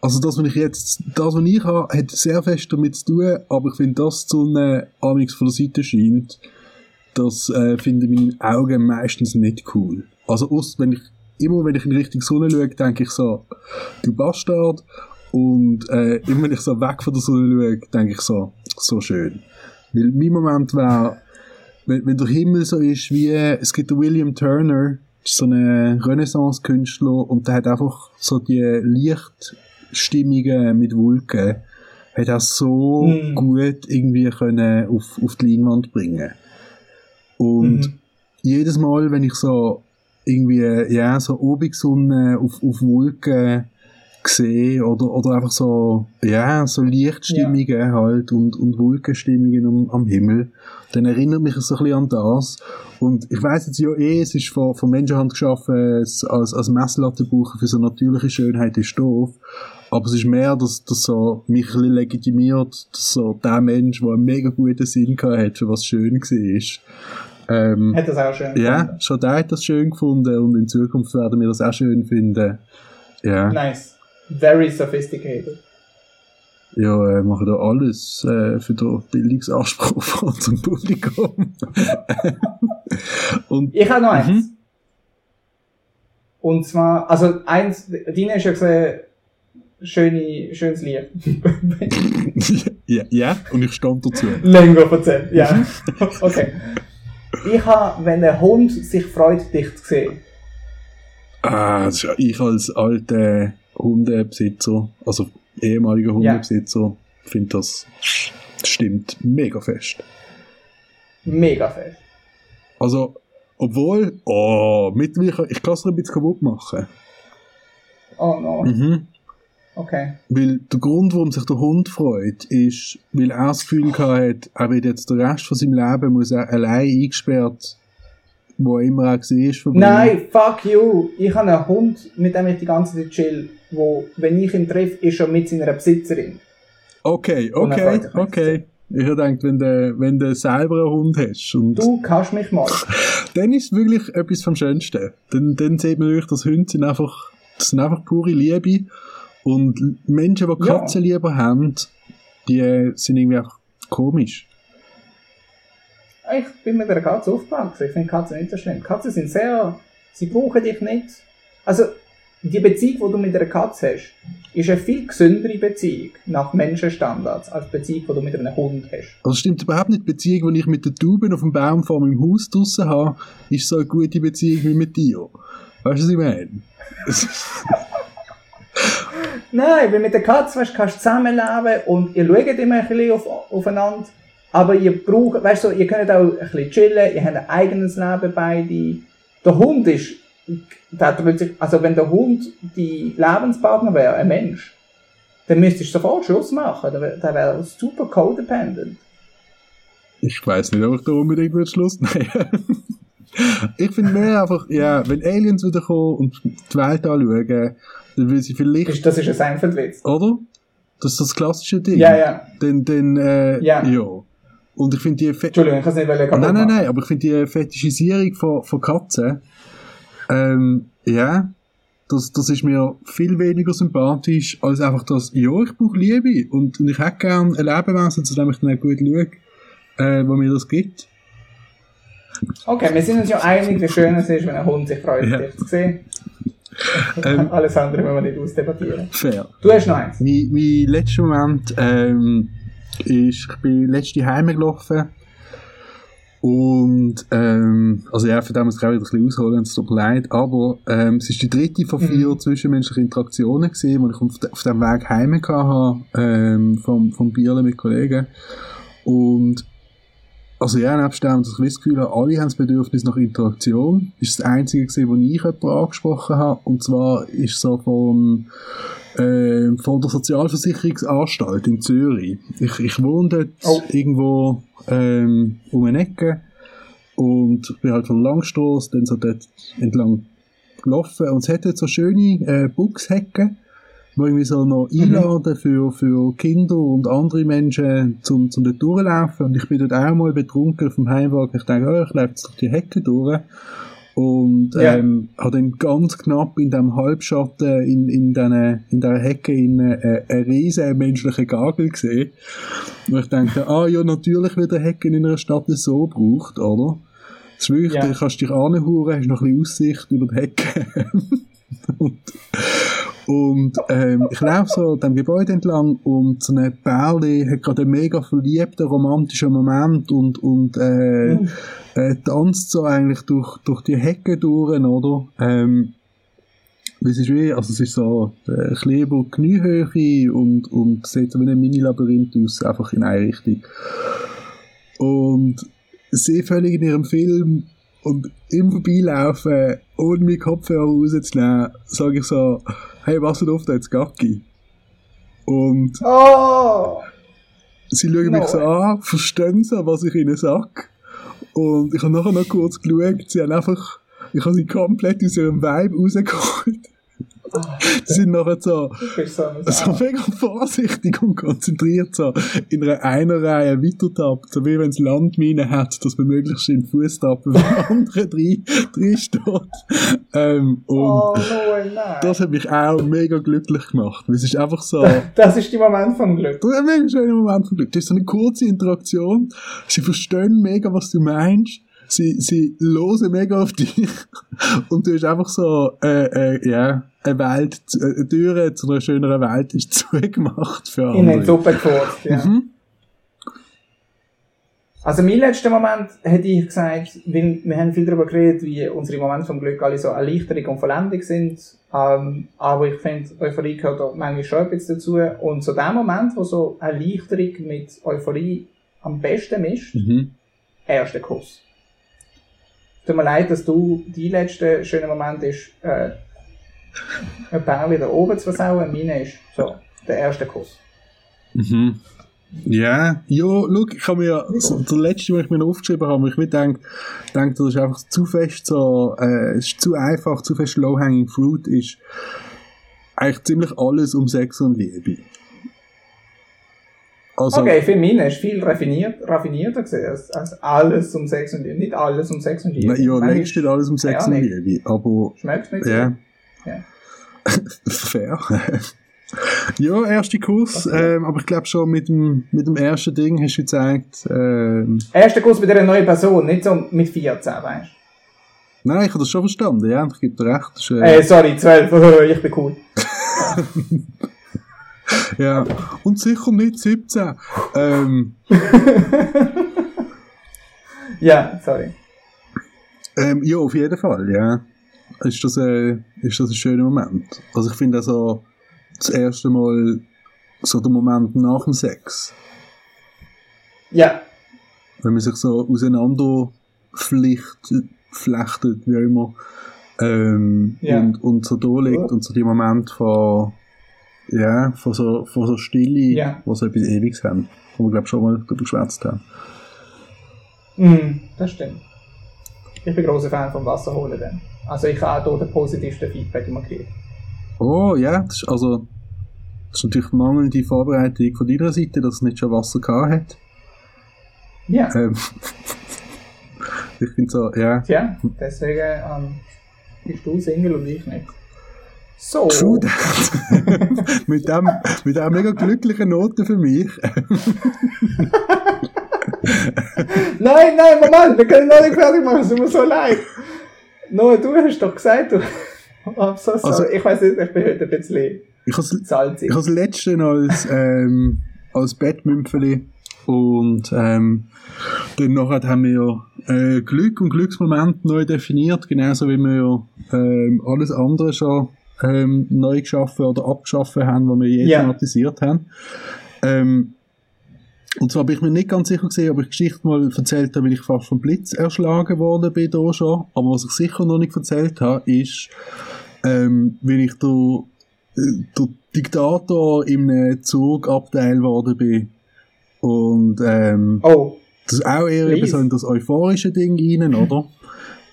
also das, was ich jetzt, das, was ich habe, hat sehr fest damit zu tun, aber ich finde, dass die Sonne amigs von der Seite scheint, das äh, finde meinen Augen meistens nicht cool. Also aus, wenn ich, immer wenn ich in Richtung Sonne schaue, denke ich so, du Bastard, und äh, immer wenn ich so weg von der Sonne schaue, denke ich so, so schön. Weil mein Moment wäre, wenn, wenn der Himmel so ist wie, es gibt den William Turner, so ein Renaissance-Künstler und der hat einfach so die Lichtstimmungen mit Wolken, hat er so Mm. gut irgendwie können auf, auf die Leinwand bringen. Und Mhm. jedes Mal, wenn ich so irgendwie, ja, so Obigsonne auf, auf Wolken gesehen oder, oder einfach so, ja, so Lichtstimmungen ja. halt und, und Wolkenstimmungen am, am Himmel. Dann erinnert mich so ein bisschen an das. Und ich weiss jetzt ja eh, es ist von, von Menschenhand geschaffen als, als Messlatte für so natürliche Schönheit ist doof. Aber es ist mehr, dass das so mich ein bisschen legitimiert, dass so der Mensch, der einen mega guten Sinn hat, für was schön war. Ähm, hat das auch schön gefunden? Ja, schon der hat das schön gefunden und in Zukunft werden wir das auch schön finden. Ja. Nice. Very sophisticated. Ja, äh, machen da alles äh, für den Bildungsanspruch [LAUGHS] von unserem Publikum. [LAUGHS] und, ich habe noch eins. Mhm. Und zwar, also eins, deine ist ja gesehen, schöne, schönes Lied. [LAUGHS] ja, ja, und ich stand dazu. Länger erzählt, ja. Mhm. okay. Ich habe, wenn der Hund sich freut, dich zu sehen. Ah, das ist ja ich als alter Hundebesitzer, also ehemaliger Hundebesitzer, ja. finde das stimmt mega fest. Mega fest. Also, obwohl, oh, mittlerweile, ich kann es ein bisschen kaputt machen. Oh no. Mhm. Okay. Weil der Grund, warum sich der Hund freut, ist, weil er das Gefühl hat, er wird jetzt den Rest von seinem Leben muss er allein eingesperrt, wo immer er war, verbringen. Nein, fuck you. Ich habe einen Hund, mit dem ich die ganze Zeit chill, wo, wenn ich ihn treffe, ist er mit seiner Besitzerin. Okay, okay, okay. Ich gedacht, wenn du, wenn du selber einen Hund hast. Und du kannst mich mal. [LAUGHS] dann ist es wirklich etwas vom Schönsten. Dann, dann sieht man wirklich, dass Hunde sind einfach, das sind einfach pure Liebe. Und Menschen, die Katzen ja. lieber haben, die sind irgendwie einfach komisch. Ich bin mit einer Katze aufgewachsen. Ich finde Katzen nicht so schlimm. Katzen sind sehr, sie brauchen dich nicht. Also, die Beziehung, die du mit einer Katze hast, ist eine viel gesündere Beziehung nach Menschenstandards als die Beziehung, die du mit einem Hund hast. Also stimmt überhaupt nicht. Die Beziehung, die ich mit der Tauben auf dem Baum vor meinem Haus draussen habe, ist so eine gute Beziehung wie mit dir. Weißt du, was ich meine? [LAUGHS] Nein, weil mit der Katze weißt, kannst du zusammenleben und ihr schaut immer ein bisschen auf, aufeinander. Aber ihr braucht, weißt du, ihr könnt auch ein bisschen chillen, ihr habt ein eigenes Leben beide. Der Hund ist, sich, also wenn der Hund die Lebenspartner wäre, ein Mensch, dann müsstest du sofort Schluss machen. Der, der wäre super codependent. Ich weiß nicht, ob ich da unbedingt Schluss nehmen Ich finde mehr einfach, ja, wenn Aliens wiederkommen und die Welt anschauen, dann will sie vielleicht... Das ist ein Seinfeld-Witz. Oder? Das ist das klassische Ding. Ja, ja. Dann, dann äh, ja. ja. Und ich finde die... Fe Entschuldigung, ich kann es nicht Nein, nein, nein, aber ich finde die Fetischisierung von, von Katzen, ähm, ja, das, das ist mir viel weniger sympathisch, als einfach das, ja, ich brauche Liebe und, und ich hätte gerne ein Lebewesen, zu dem ich dann auch gut schaue, äh, wo mir das gibt. Okay, wir sind uns ja einig, wie schön es ist, wenn ein Hund sich freut, ja. dich zu sehen. Ähm, [LAUGHS] Alles andere müssen wir nicht ausdebattieren. Fair. Du hast noch eins. Mein, mein letzter Moment ähm, ist, ich bin letzte Heime gelaufen und ähm, also ja, für den muss ich auch wieder ein bisschen ausholen, es tut mir leid, aber ähm, es ist die dritte von vier mhm. zwischenmenschlichen Interaktionen gewesen, die ich auf, de, auf dem Weg heim hatte, ähm, vom, vom Bierle mit Kollegen und also ja, nebst dem, dass ich das Gefühl habe, alle haben das Bedürfnis nach Interaktion. Das ist das Einzige gewesen, wo ich jemanden angesprochen habe. Und zwar ist so von, äh, von der Sozialversicherungsanstalt in Zürich. Ich, ich wohne dort oh. irgendwo ähm, um eine Ecke und bin halt von Langstrasse dann so dort entlang gelaufen und es hat dort so schöne äh, Buchshecken wo irgendwie so noch mhm. einladen für, für Kinder und andere Menschen zum, zum dort durchlaufen. Und ich bin dort auch mal betrunken auf dem Heimweg. Ich denke, oh, ich laufe jetzt durch die Hecke durch. Und ähm, habe dann ganz knapp in dem Halbschatten in, in, den, in der Hecke in, äh, einen riesen menschlichen Gagel gesehen. Und ich dachte, [LAUGHS] ah ja, natürlich wird eine Hecke in einer Stadt so gebraucht, oder? Das ist wirklich, yeah. du kannst dich anhuren, hast noch ein bisschen Aussicht über die Hecke. [LAUGHS] und, ähm, ich laufe so dem Gebäude entlang und so eine Perle hat gerade einen mega verliebten, romantischen Moment und, und äh, mhm. äh, tanzt so eigentlich durch, durch die Hecke durch, oder? Ähm, es ist wie, also es ist so äh, Kleber Kniehöhe und, und sieht so wie ein Mini-Labyrinth aus, einfach in eine Richtung. Und sie völlig in ihrem Film Und im Vorbeilaufen, ohne meinen Kopfhörer rauszunehmen, sage ich so, hey, was ist auf da jetzt Gacki? Und Oh! sie schauen mich No so way. an, verstehen so, was ich ihnen sage. Und ich habe nachher noch kurz geschaut, sie haben einfach, ich habe sie komplett aus ihrem Vibe rausgeholt. [LAUGHS] Die sind nachher so, so mega vorsichtig und konzentriert so in einer einer Reihe weitertappt, so wie wenn es Landminen hat, dass man möglichst in den Fußtappen von anderen drei, drei steht. Ähm, und Oh, no das hat mich auch mega glücklich gemacht. weil Es ist einfach so, [LAUGHS] Das ist der Moment vom Glück. das ist ein mega schöner Moment von Glück. Das ist so eine kurze Interaktion. Sie verstehen mega, was du meinst. Sie, sie hören mega auf dich. [LAUGHS] Und du hast einfach so, äh, äh, ja, eine Welt, äh, eine Tür zu einer schöneren Welt ist [LAUGHS] zugemacht für In den. Suppe gefurzt, ja. Mhm. Also mein letzter Moment hätte ich gesagt, wir haben viel darüber geredet, wie unsere Momente vom Glück alle so Erleichterung und Vollendung sind. Ähm, aber ich finde, Euphorie gehört da manchmal schon bisschen dazu. Und so der Moment, wo so Erleichterung mit Euphorie am besten mischt, Mhm. erster Kuss. Tut mir leid, dass du die letzte schöne Moment ist, äh, ein Pärchen da oben zu versauen. Meine ist so, der erste Kuss. Mhm. Ja, ja, schau, ich habe mir, so, der letzte, den ich mir noch aufgeschrieben habe, ich mir gedacht, gedacht, das ist einfach zu fest so, äh, es ist zu einfach, zu fest low-hanging fruit, ist eigentlich ziemlich alles um Sex und Liebe. Also, Okay, für mich ist viel raffiniert, raffinierter gesehen als, als alles um Sex und Liebe. Nicht alles um Sex und Liebe. na, ja, Manchmal längst nicht alles um Sex Ja, und nicht. Liebe, aber, Schmeckt nicht ja. so. Ja. [LAUGHS] Fair. ja, erster Kurs, Okay. ähm, aber ich glaube schon mit dem, mit dem ersten Ding hast du gezeigt, ähm, Erster Kuss mit einer neuen Person, nicht so mit 14, weißt nein, ich habe das schon verstanden, ja, ich gebe dir recht, ist, du? äh, Äh, sorry, 12, [LAUGHS] ich bin cool. [LAUGHS] [LAUGHS] Ja, und sicher nicht 17. Ähm, [LAUGHS] Ja, sorry. ähm, ja, auf jeden Fall, ja. Ist das, äh, ist das ein schöner Moment. Also ich finde also das erste Mal so der Moment nach dem Sex, Ja, wenn man sich so auseinander flechtet, flechtet wie immer, ähm, Ja. und, und so da liegt und so die Moment von, ja, von so, von so Stille, Ja. wo so etwas Ewiges haben, wo wir glaube schon mal darüber geschwätzt haben. mm, das stimmt. Ich bin großer Fan vom Wasserholen dann. Also ich habe auch hier den positivsten Feedback immer gekriegt. Oh, ja, das ist, also, das ist natürlich mangelnde Vorbereitung von deiner Seite, dass es nicht schon Wasser gehabt hat. Ja, Ähm, [LAUGHS] ich finde so, ja, tja, deswegen ähm, bist du Single und ich nicht. So. true that. [LAUGHS] mit dem, mit der mega glücklichen Note für mich. [LAUGHS] Nein, nein, Moment, wir können noch nicht fertig machen, es tut mir so leid. Noah, du hast doch gesagt, du. I'm [LAUGHS] so sorry. Also- ich weiß nicht, ich bin heute ein bisschen Ich habe salzig. ich has letzten als, ähm, als Bettmümpfeli und, ähm, dann nachher haben wir äh, Glück und Glücksmoment neu definiert, genauso wie wir ähm, alles andere schon ähm, neu geschaffen oder abgeschaffen haben, was wir je Ja. thematisiert haben. Ähm, und zwar bin ich mir nicht ganz sicher gesehen, ob ich die Geschichte mal erzählt habe, weil ich fast vom Blitz erschlagen worden bin da schon. Aber was ich sicher noch nicht erzählt habe, ist, ähm, wenn ich der, äh, der Diktator in einem Zugabteil geworden bin. Und ähm, Oh, das ist auch eher Please. so in das euphorische Ding rein, oder?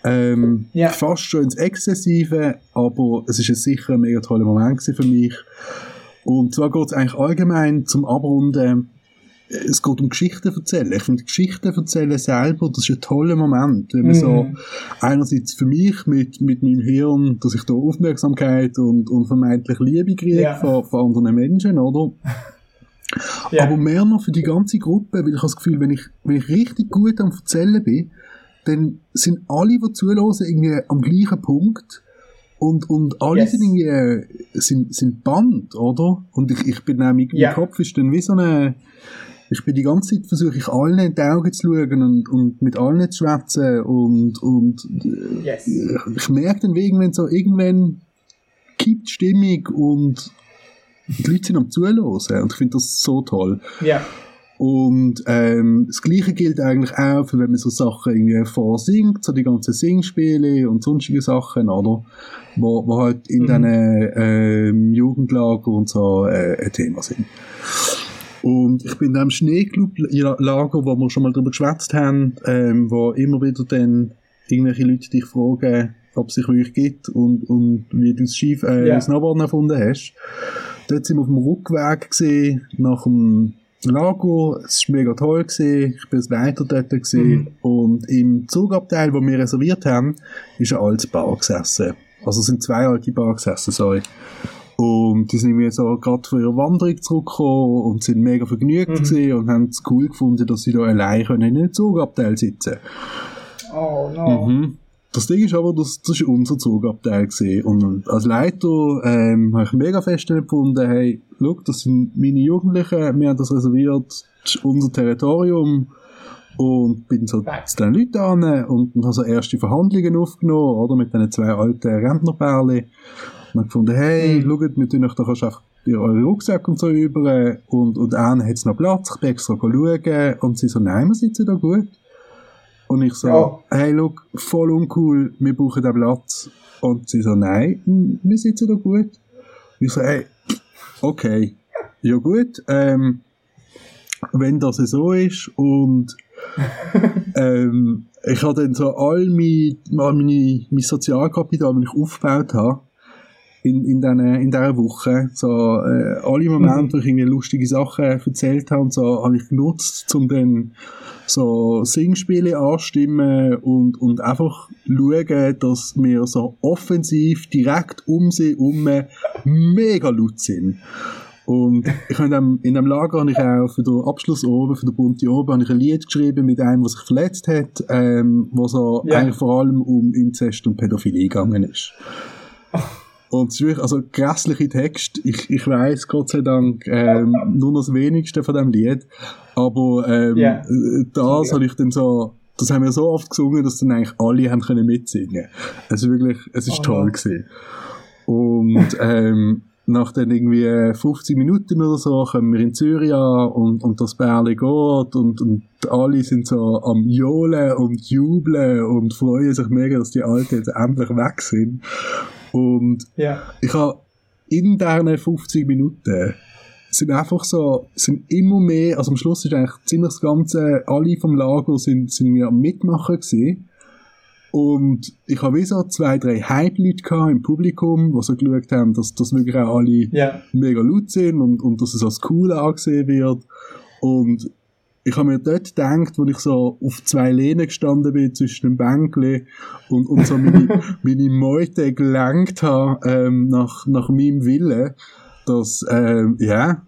Ähm, Ja. Fast schon ins Exzessive, aber es ist sicher ein mega toller Moment für mich. Und zwar geht es eigentlich allgemein zum Abrunden, es geht um Geschichten erzählen. Ich finde Geschichten erzählen selber, das ist ein toller Moment, wenn man so Mhm. einerseits für mich mit, mit meinem Hirn, dass ich da Aufmerksamkeit und, und vermeintlich Liebe kriege Ja. von, von anderen Menschen, oder? ja. Aber mehr noch für die ganze Gruppe, weil ich habe das Gefühl, wenn ich, wenn ich richtig gut am Erzählen bin, dann sind alle, die zuhören, irgendwie am gleichen Punkt. Und, und alle Yes. sind irgendwie, äh, sind, sind Band, oder? Und ich, ich bin nämlich, Ja. mein Kopf ist dann wie so eine, ich bin die ganze Zeit versuche ich allen in die Augen zu schauen und, und mit allen zu schwätzen und, und, äh, Yes. ich merke dann irgendwann so, irgendwann kippt die Stimmung und die Leute sind am Zuhören und ich finde das so toll. Ja. Und ähm, das Gleiche gilt eigentlich auch, für wenn man so Sachen irgendwie vorsingt, so die ganzen Singspiele und sonstige Sachen, oder? Wo, wo halt in mhm. diesen ähm, Jugendlager und so äh, ein Thema sind. Und ich bin in einem Schneeclub-Lager, wo wir schon mal drüber geschwätzt haben, ähm, wo immer wieder dann irgendwelche Leute dich fragen, ob es sich wirklich gibt und, und wie du das Ski, äh, yeah. Snowboarden erfunden hast. Dort sind wir auf dem Rückweg gesehen, nach dem Lager, es war mega toll, gewesen. ich bin weiter dort gewesen. Mhm. und im Zugabteil, wo wir reserviert haben, ist ein altes Bar gesessen. Also es sind zwei alte Bar gesessen, sorry. Und die sind mir so gerade von ihrer Wanderung zurückgekommen und sind mega vergnügt mhm. und haben es cool gefunden, dass sie da allein können in einem Zugabteil sitzen Oh no. Mhm. Das Ding ist aber, das, das ist unser Zugabteil gewesen. Und als Leiter ähm, habe ich mega fest empfunden, hey, schau, das sind meine Jugendlichen, wir haben das reserviert, das ist unser Territorium. Und bin so zu den Leuten an und, und habe so erste Verhandlungen aufgenommen, oder, mit diesen zwei alten Rentnerpärchen. Und habe gefunden, hey, mhm. schaut, wir tun euch doch einfach eure Rucksäcke und so über, und, und einer hat noch Platz, ich bin extra schauen, und sie so, nein, wir sitzen da gut. Und ich so, ja. hey, look, voll uncool, wir brauchen den Platz. Und sie so, nein, wir sitzen da gut. Ich so, hey, okay, ja gut, ähm, wenn das so ist und [LAUGHS] ähm, ich habe dann so all mein, meine, mein Sozialkapital, das ich aufgebaut habe, in, in, den, in dieser Woche. So, äh, alle Momente, wo ich irgendwie lustige Sachen erzählt habe, so, habe ich genutzt, um dann so Singspiele anstimmen und, und einfach schauen, dass wir so offensiv direkt um sie herum mega laut sind. Und ich in dem, in dem Lager habe ich auch für den Abschluss oben, für den Bunte oben, habe ich ein Lied geschrieben mit einem, was sich verletzt hat, ähm, wo so yeah. eigentlich vor allem um Inzest und Pädophilie gegangen ist. [LAUGHS] Und es ist wirklich, also grässliche Text. Ich, ich weiss, Gott sei Dank, ähm, nur noch das wenigste von dem Lied. Aber ähm, yeah. das habe ich dann so, das haben wir so oft gesungen, dass dann eigentlich alle haben können mitsingen. Es ist wirklich, es ist oh, toll ja. gewesen. Und ähm, nach dann irgendwie 50 Minuten oder so kommen wir in Zürich an und, und das Bärli geht und, und alle sind so am Johlen und jubeln und freuen sich mega, dass die Alten jetzt endlich weg sind. Und ja. ich habe in diesen 50 Minuten sind einfach so, sind immer mehr, also am Schluss ist eigentlich ziemlich das Ganze, alle vom Lager sind, sind wir am Mitmachen gewesen. Und ich habe wie so zwei, drei Hype-Leute im Publikum, die so geschaut haben, dass, dass wirklich auch alle yeah. mega laut sind und, und dass es als cool angesehen wird. Und ich habe mir dort gedacht, wo ich so auf zwei Lehnen gestanden bin zwischen dem Bänkli und, und so meine, [LAUGHS] meine Meute gelenkt habe ähm, nach, nach meinem Willen, dass, ähm, ja,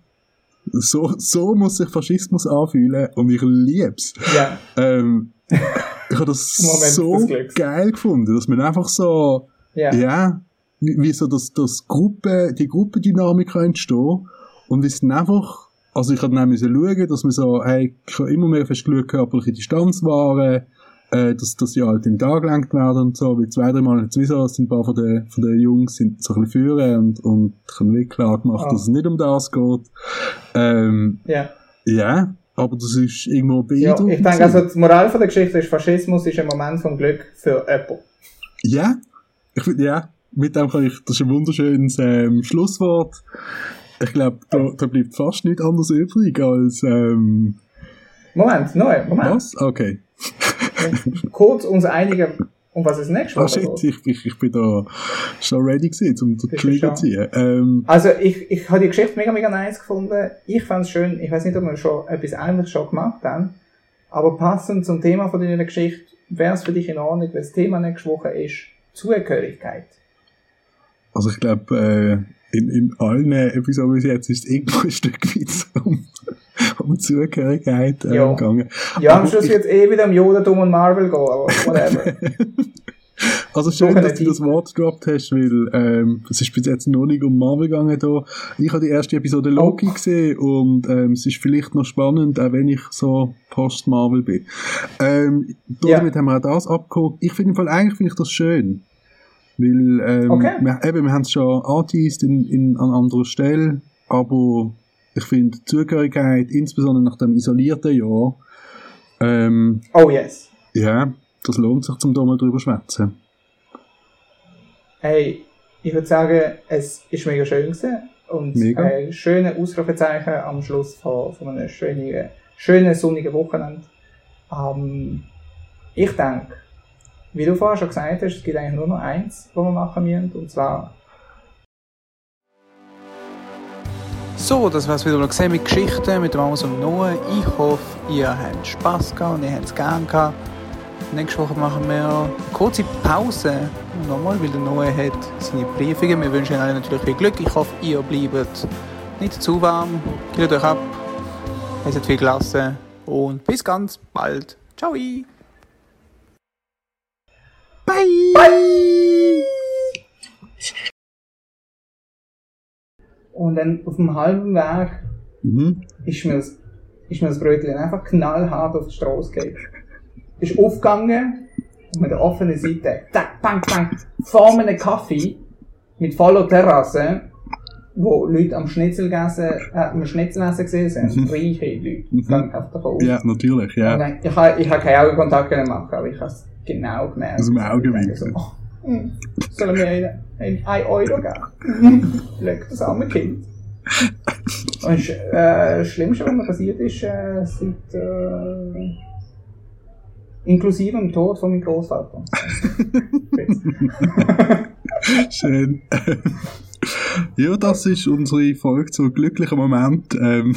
so, so muss sich Faschismus anfühlen und ich lieb's. Ja. Ähm, [LAUGHS] ich habe das so geil gefunden, dass man einfach so, ja, ja wie, wie so das, das Gruppe, die Gruppendynamik entstehen und es dann einfach also ich hatte dann müssen schauen, dass wir so, hey, ich habe immer mehr fest geschaut, körperliche Distanz wahren, äh, dass, dass sie halt in den Tag gelenkt werden und so, wie zwei, drei Mal jetzt wieso, sind ein paar von den, von den Jungs sind so ein bisschen führen und, und ich habe wirklich klar gemacht, oh. dass es nicht um das geht. Ähm, ja. Ja, aber das ist irgendwo beeindruckend. Ja, ich denke, also die Moral von der Geschichte ist, Faschismus ist ein Moment von Glück für Apple. Ja, ich, ja, mit dem kann ich, das ist ein wunderschönes ähm, Schlusswort. Ich glaube, da, da bleibt fast nichts anderes übrig als. Ähm Moment, nein, Moment. Was? Okay. [LAUGHS] Kurz uns einigen, um was es nächstes Mal ah, shit, ich, ich, ich bin da schon ready gewesen, um den Trigger zu ziehen. Ähm, also, ich, ich habe die Geschichte mega, mega nice gefunden. Ich fand es schön, ich weiß nicht, ob wir schon etwas Ähnliches schon gemacht haben, aber passend zum Thema von deiner Geschichte, wäre es für dich in Ordnung, wenn das Thema nächste Woche ist Zugehörigkeit? Also, ich glaube, äh, in, in allen Episoden bis jetzt ist es irgendwo ein Stück weit um, um Zugehörigkeit äh, ja. gegangen. Ja, am Schluss wird es eh wieder um Jodentum und Marvel gehen, aber whatever. [LAUGHS] Also schön, dass du das Wort gedroppt hast, weil ähm, es ist bis jetzt noch nicht um Marvel gegangen da. Ich habe die erste Episode Loki oh. gesehen und ähm, es ist vielleicht noch spannend, auch wenn ich so Post-Marvel bin. Ähm, damit ja. haben wir auch das abgeholt. Ich finde eigentlich finde ich das schön. Weil, ähm, okay. wir, eben, wir haben es schon angeteased in, in, an anderer Stelle, aber Ich finde, Zugehörigkeit, insbesondere nach dem isolierten Jahr, ähm, Oh yes. ja, das lohnt sich, zum da mal drüber zu schwätzen. Hey, ich würde sagen, es ist mega schön gewesen und Mega. ein schönes Ausrufezeichen am Schluss von, von einem schönen, schönen sonnigen Wochenende. Ähm, ich denke, wie du vorher schon gesagt hast, es gibt eigentlich nur noch eins, was wir machen müssen, und zwar So, das war's wieder mal mit Geschichten mit dem Amos Noah. Ich hoffe, ihr habt Spass gehabt und ihr habt es gern gehabt. Nächste Woche machen wir eine kurze Pause. Nochmal, weil der Noah hat seine Briefungen. Wir wünschen allen natürlich viel Glück. Ich hoffe, ihr bleibt nicht zu warm. Kühlt euch ab. Es hat viel gelassen. Und bis ganz bald. Ciao. Und dann auf dem halben Weg Mhm. ist mir das, ist mir das Brötchen einfach knallhart auf die Straße gegeben. Ist aufgegangen und mit der offenen Seite, tack, bang, bang, vor einem Kaffee mit voller Terrasse, wo Leute am Schnitzelgessen, äh, am Schnitzelnessen gesehen sind. Mhm. Reiche Leute. Mhm. Einfach davon aus. Ja, natürlich, Und ja. dann- Ich habe ich hab keinen Augenkontakt machen, aber ich habe es genau gemerkt. Aus dem Augenwinkel. So, oh, hm, sollen wir ihnen ein, ein Euro geben? Leck [LAUGHS] das arme Kind. Und das äh, Schlimmste, was mir passiert ist, äh, seit, äh, inklusive dem Tod von meinem Großvater. [LAUGHS] Schön. ja, das ist unsere Folge zu glücklichen Moment. Ähm,